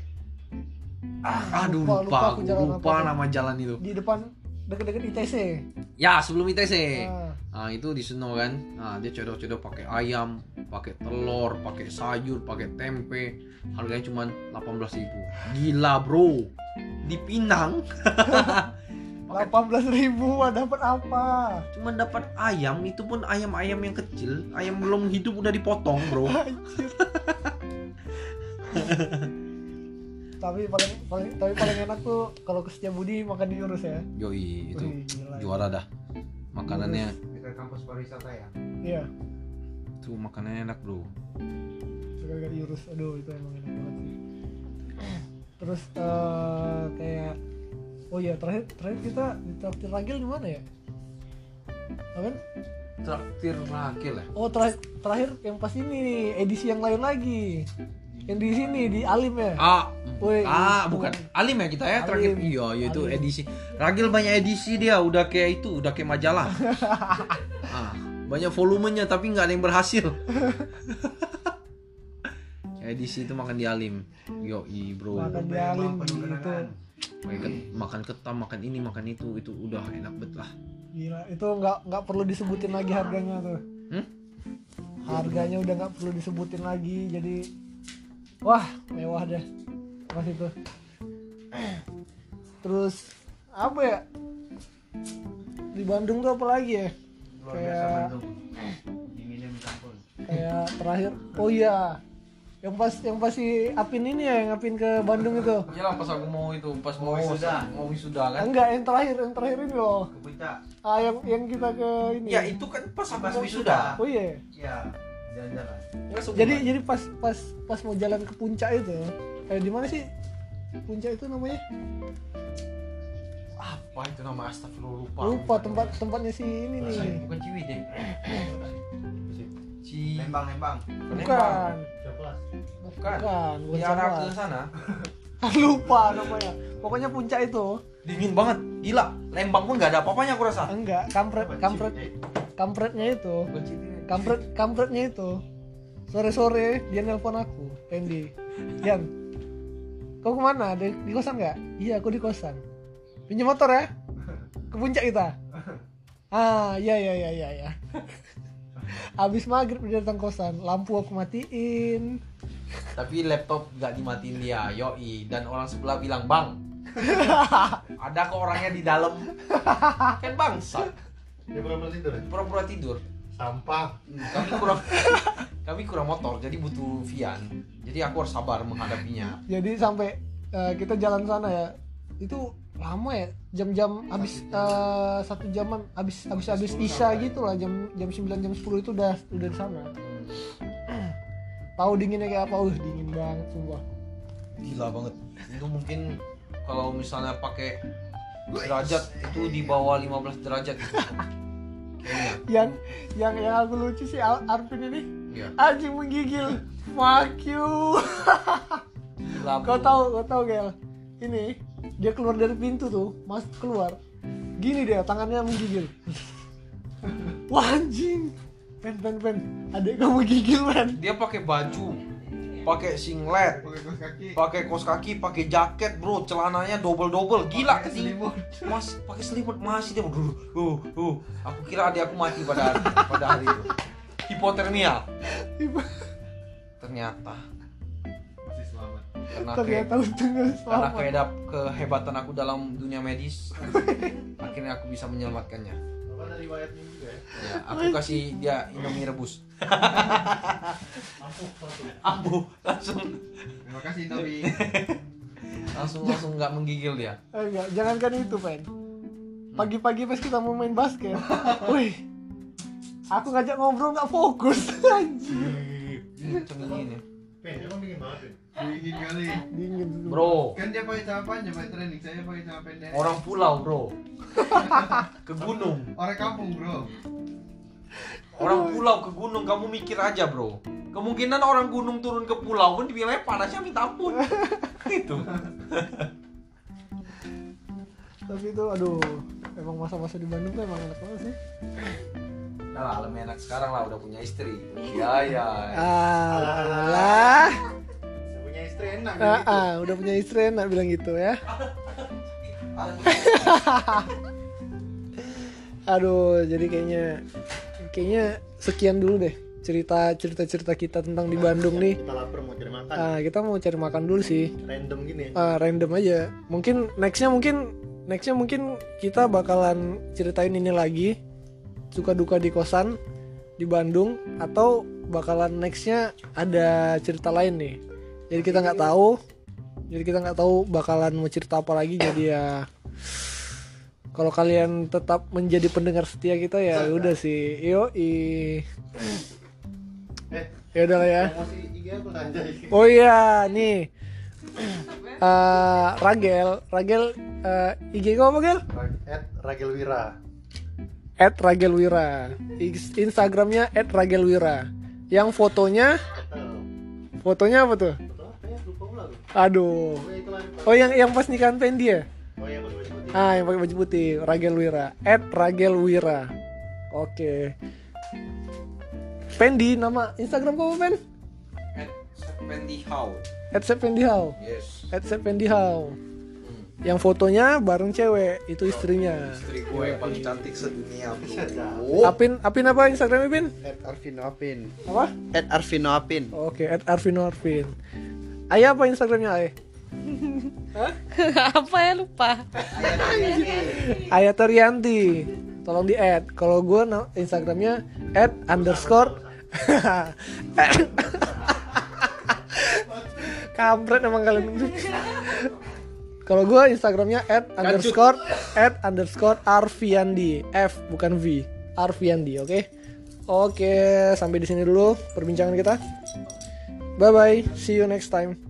Ah, aduh lupa, lupa, aku lupa apa nama jalan itu Di depan deket-deket ITC. ya sebelum ITC Ah, nah itu di sono kan nah dia cedok-cedok pakai ayam pakai telur pakai sayur pakai tempe harganya cuma 18.000 gila bro. Di Pinang. Pakai- 18 ribu dapat apa? cuma dapat ayam itu pun ayam-ayam yang kecil. Ayam belum hidup udah dipotong bro. Anjir. tapi paling paling tapi paling enak tuh kalau ke Setiabudi makan di Yurus ya. yoi itu Wih, juara dah. Makanannya Kita kampus pariwisata ya. iya Tuh makanannya enak bro. sekali diurus aduh itu emang enak banget sih terus eh, kayak oh iya terakhir terakhir kita di traktir Ragil di mana ya apa Traktir Rakil ya. oh terakhir terakhir yang pas ini nih edisi yang lain lagi yang di sini di Alim ya Ah, Woi, ah itu. bukan Alim ya kita ya terakhir. Alim. Iya, iya itu Alim. edisi. Ragil banyak edisi dia, udah kayak itu, udah kayak majalah. ah, banyak volumenya tapi nggak ada yang berhasil. edisi itu makan di Alim. Yo, bro. makan di Alim gitu kenangan. Makan, makan ketam, makan ini, makan itu, itu udah enak bet lah. gila itu nggak nggak perlu disebutin lagi harganya tuh Hmm? harganya udah nggak perlu disebutin lagi jadi wah mewah deh pas itu terus apa ya di Bandung tuh apa lagi ya Luar biasa Kayak- Bandung. Dinginnya minta ampun. kayak terakhir oh iya yang pas yang pas si Apin ini ya yang Apin ke Bandung itu Iya lah pas aku mau itu, pas mau wisuda. mau wisuda kan. enggak yang terakhir yang terakhir ini loh Ke puncak. ah yang yang kita ke ini Ya itu kan pas Pas mau wisuda. oh iya Ya, jalan-jalan. Jadi jadi pas pas pas mau jalan ke puncak itu eh di mana sih puncak itu namanya apa itu nama astagfirullah lupa. lupa tempat tempatnya si ini nih Bukan Ciwidey. Ci Lembang, Lembang. bukan. Bukan. bukan bukan Di arah sama. ke sana. lupa namanya pokoknya puncak itu Dingin banget. Gila. Lembang pun nggak ada apa-apanya aku rasa. enggak kampret kampret kampretnya itu kampret kampretnya itu sore sore dia nelpon aku Pendi Yan kau ke mana di, di kosan nggak iya aku di kosan pinjam motor ya ke puncak kita ah iya iya iya iya ya. Abis maghrib dia datang kosan, lampu aku matiin. Tapi laptop nggak dimatiin dia, yoi. Dan orang sebelah bilang, Bang, ada kok orangnya di dalam. Kan bangsa, Dia pura-pura tidur ya? pura-pura tidur. Sampah. Kami kurang, kami kurang motor, jadi butuh Vian. Jadi aku harus sabar menghadapinya. Jadi sampai eh, kita jalan sana ya, itu lama ya, jam-jam habis eh, satu jaman habis habis habis isya gitu lah, jam jam 9 jam 10 itu udah udah di sana. Tahu dinginnya kayak apa? Uh, dingin banget sumpah. Gila banget. Itu mungkin kalau misalnya pakai derajat itu di bawah 15 derajat gitu. Yang yang yang aku lucu sih Al- Arvin ini Iya. anjing menggigil. Fuck you. Kau tahu, kau tahu Gel? Ini dia keluar dari pintu tuh, masuk keluar. Gini dia, tangannya menggigil. Wah anjing. Pen pen pen. Adek kamu gigil men. Dia pakai baju, pakai singlet, Pakai kaos kaki. pakai kaos kaki, pakai jaket, bro, celananya double double, gila ketinggian. Mas pakai selimut masih dia, uh, uh, uh. Aku kira adik aku mati pada hari, pada hari itu. Hipotermia. Ternyata karena kayak Ternyata untungnya karena selamat. kayak kehebatan aku dalam dunia medis, akhirnya aku bisa menyelamatkannya. Apa ada riwayatnya juga ya? Ya, aku kasih dia Indomie rebus. Ampuh langsung Terima kasih Tobi. langsung langsung nggak menggigil dia. Eh, enggak, jangankan itu pen. Pagi-pagi pas kita mau main basket, wih, aku ngajak ngobrol nggak fokus. Kenceng ini. Pen, emang dingin banget ya? Dingin kali. Dingin. Bro, Kan dia pakai celana panjang, pakai training. Saya pakai celana pendek. orang pulau, Bro. Ke gunung. Orang kampung, bro. Orang pulau ke gunung, kamu mikir aja, Bro. Kemungkinan orang gunung turun ke pulau pun dibilangnya panasnya minta ampun. Itu. Tapi itu, aduh, emang masa-masa di Bandung tuh emang enak banget sih. Udah lah, lebih enak sekarang lah udah punya istri. Ya, ya. Alah. Saya punya istri enak Ah, gitu. ah, udah punya istri enak bilang gitu ya. Aduh, jadi kayaknya kayaknya sekian dulu deh cerita cerita cerita kita tentang di Bandung nih. Kita lapar mau cari makan. Ah, kita mau cari makan dulu sih. Random gini. Ah, random aja. Mungkin nextnya mungkin nextnya mungkin kita bakalan ceritain ini lagi suka duka di kosan di Bandung atau bakalan nextnya ada cerita lain nih. Jadi kita nggak tahu. Jadi kita nggak tahu bakalan mau cerita apa lagi. Jadi ya kalau kalian tetap menjadi pendengar setia kita ya udah sih yo Eh, ya udah lah ya oh iya nih Eh, Ragel Ragel eh, IG kau apa Gel? At Ragil Wira. At Ragel Wira Ins- Instagramnya at Ragel Wira yang fotonya? Fotonya apa tuh? Aduh. Oh, yang yang pas nikahan Pendi ya? Ah yang pakai baju putih. Ragel Wira at Ragel Wira oke. Pendi nama Instagram apa Pen? At Sependi How. At Sependihau Yes. At Sependihau yang fotonya bareng cewek itu istrinya Istri gue yang paling cantik sedunia, Oh. Apin Apin apa Instagramnya Pin At Arvino Apin. apa At Arvino Apin. Oke, at Arvino Arvin. Ayah apa Instagramnya Ayah? Apa ya lupa? Ayah Terianti. Tolong di add. Kalau gue Instagramnya at underscore. Kampret emang kalian. Kalau gue Instagramnya at underscore at underscore Arviandi F bukan V. Arviandi oke? Oke sampai di sini dulu perbincangan kita. Bye bye see you next time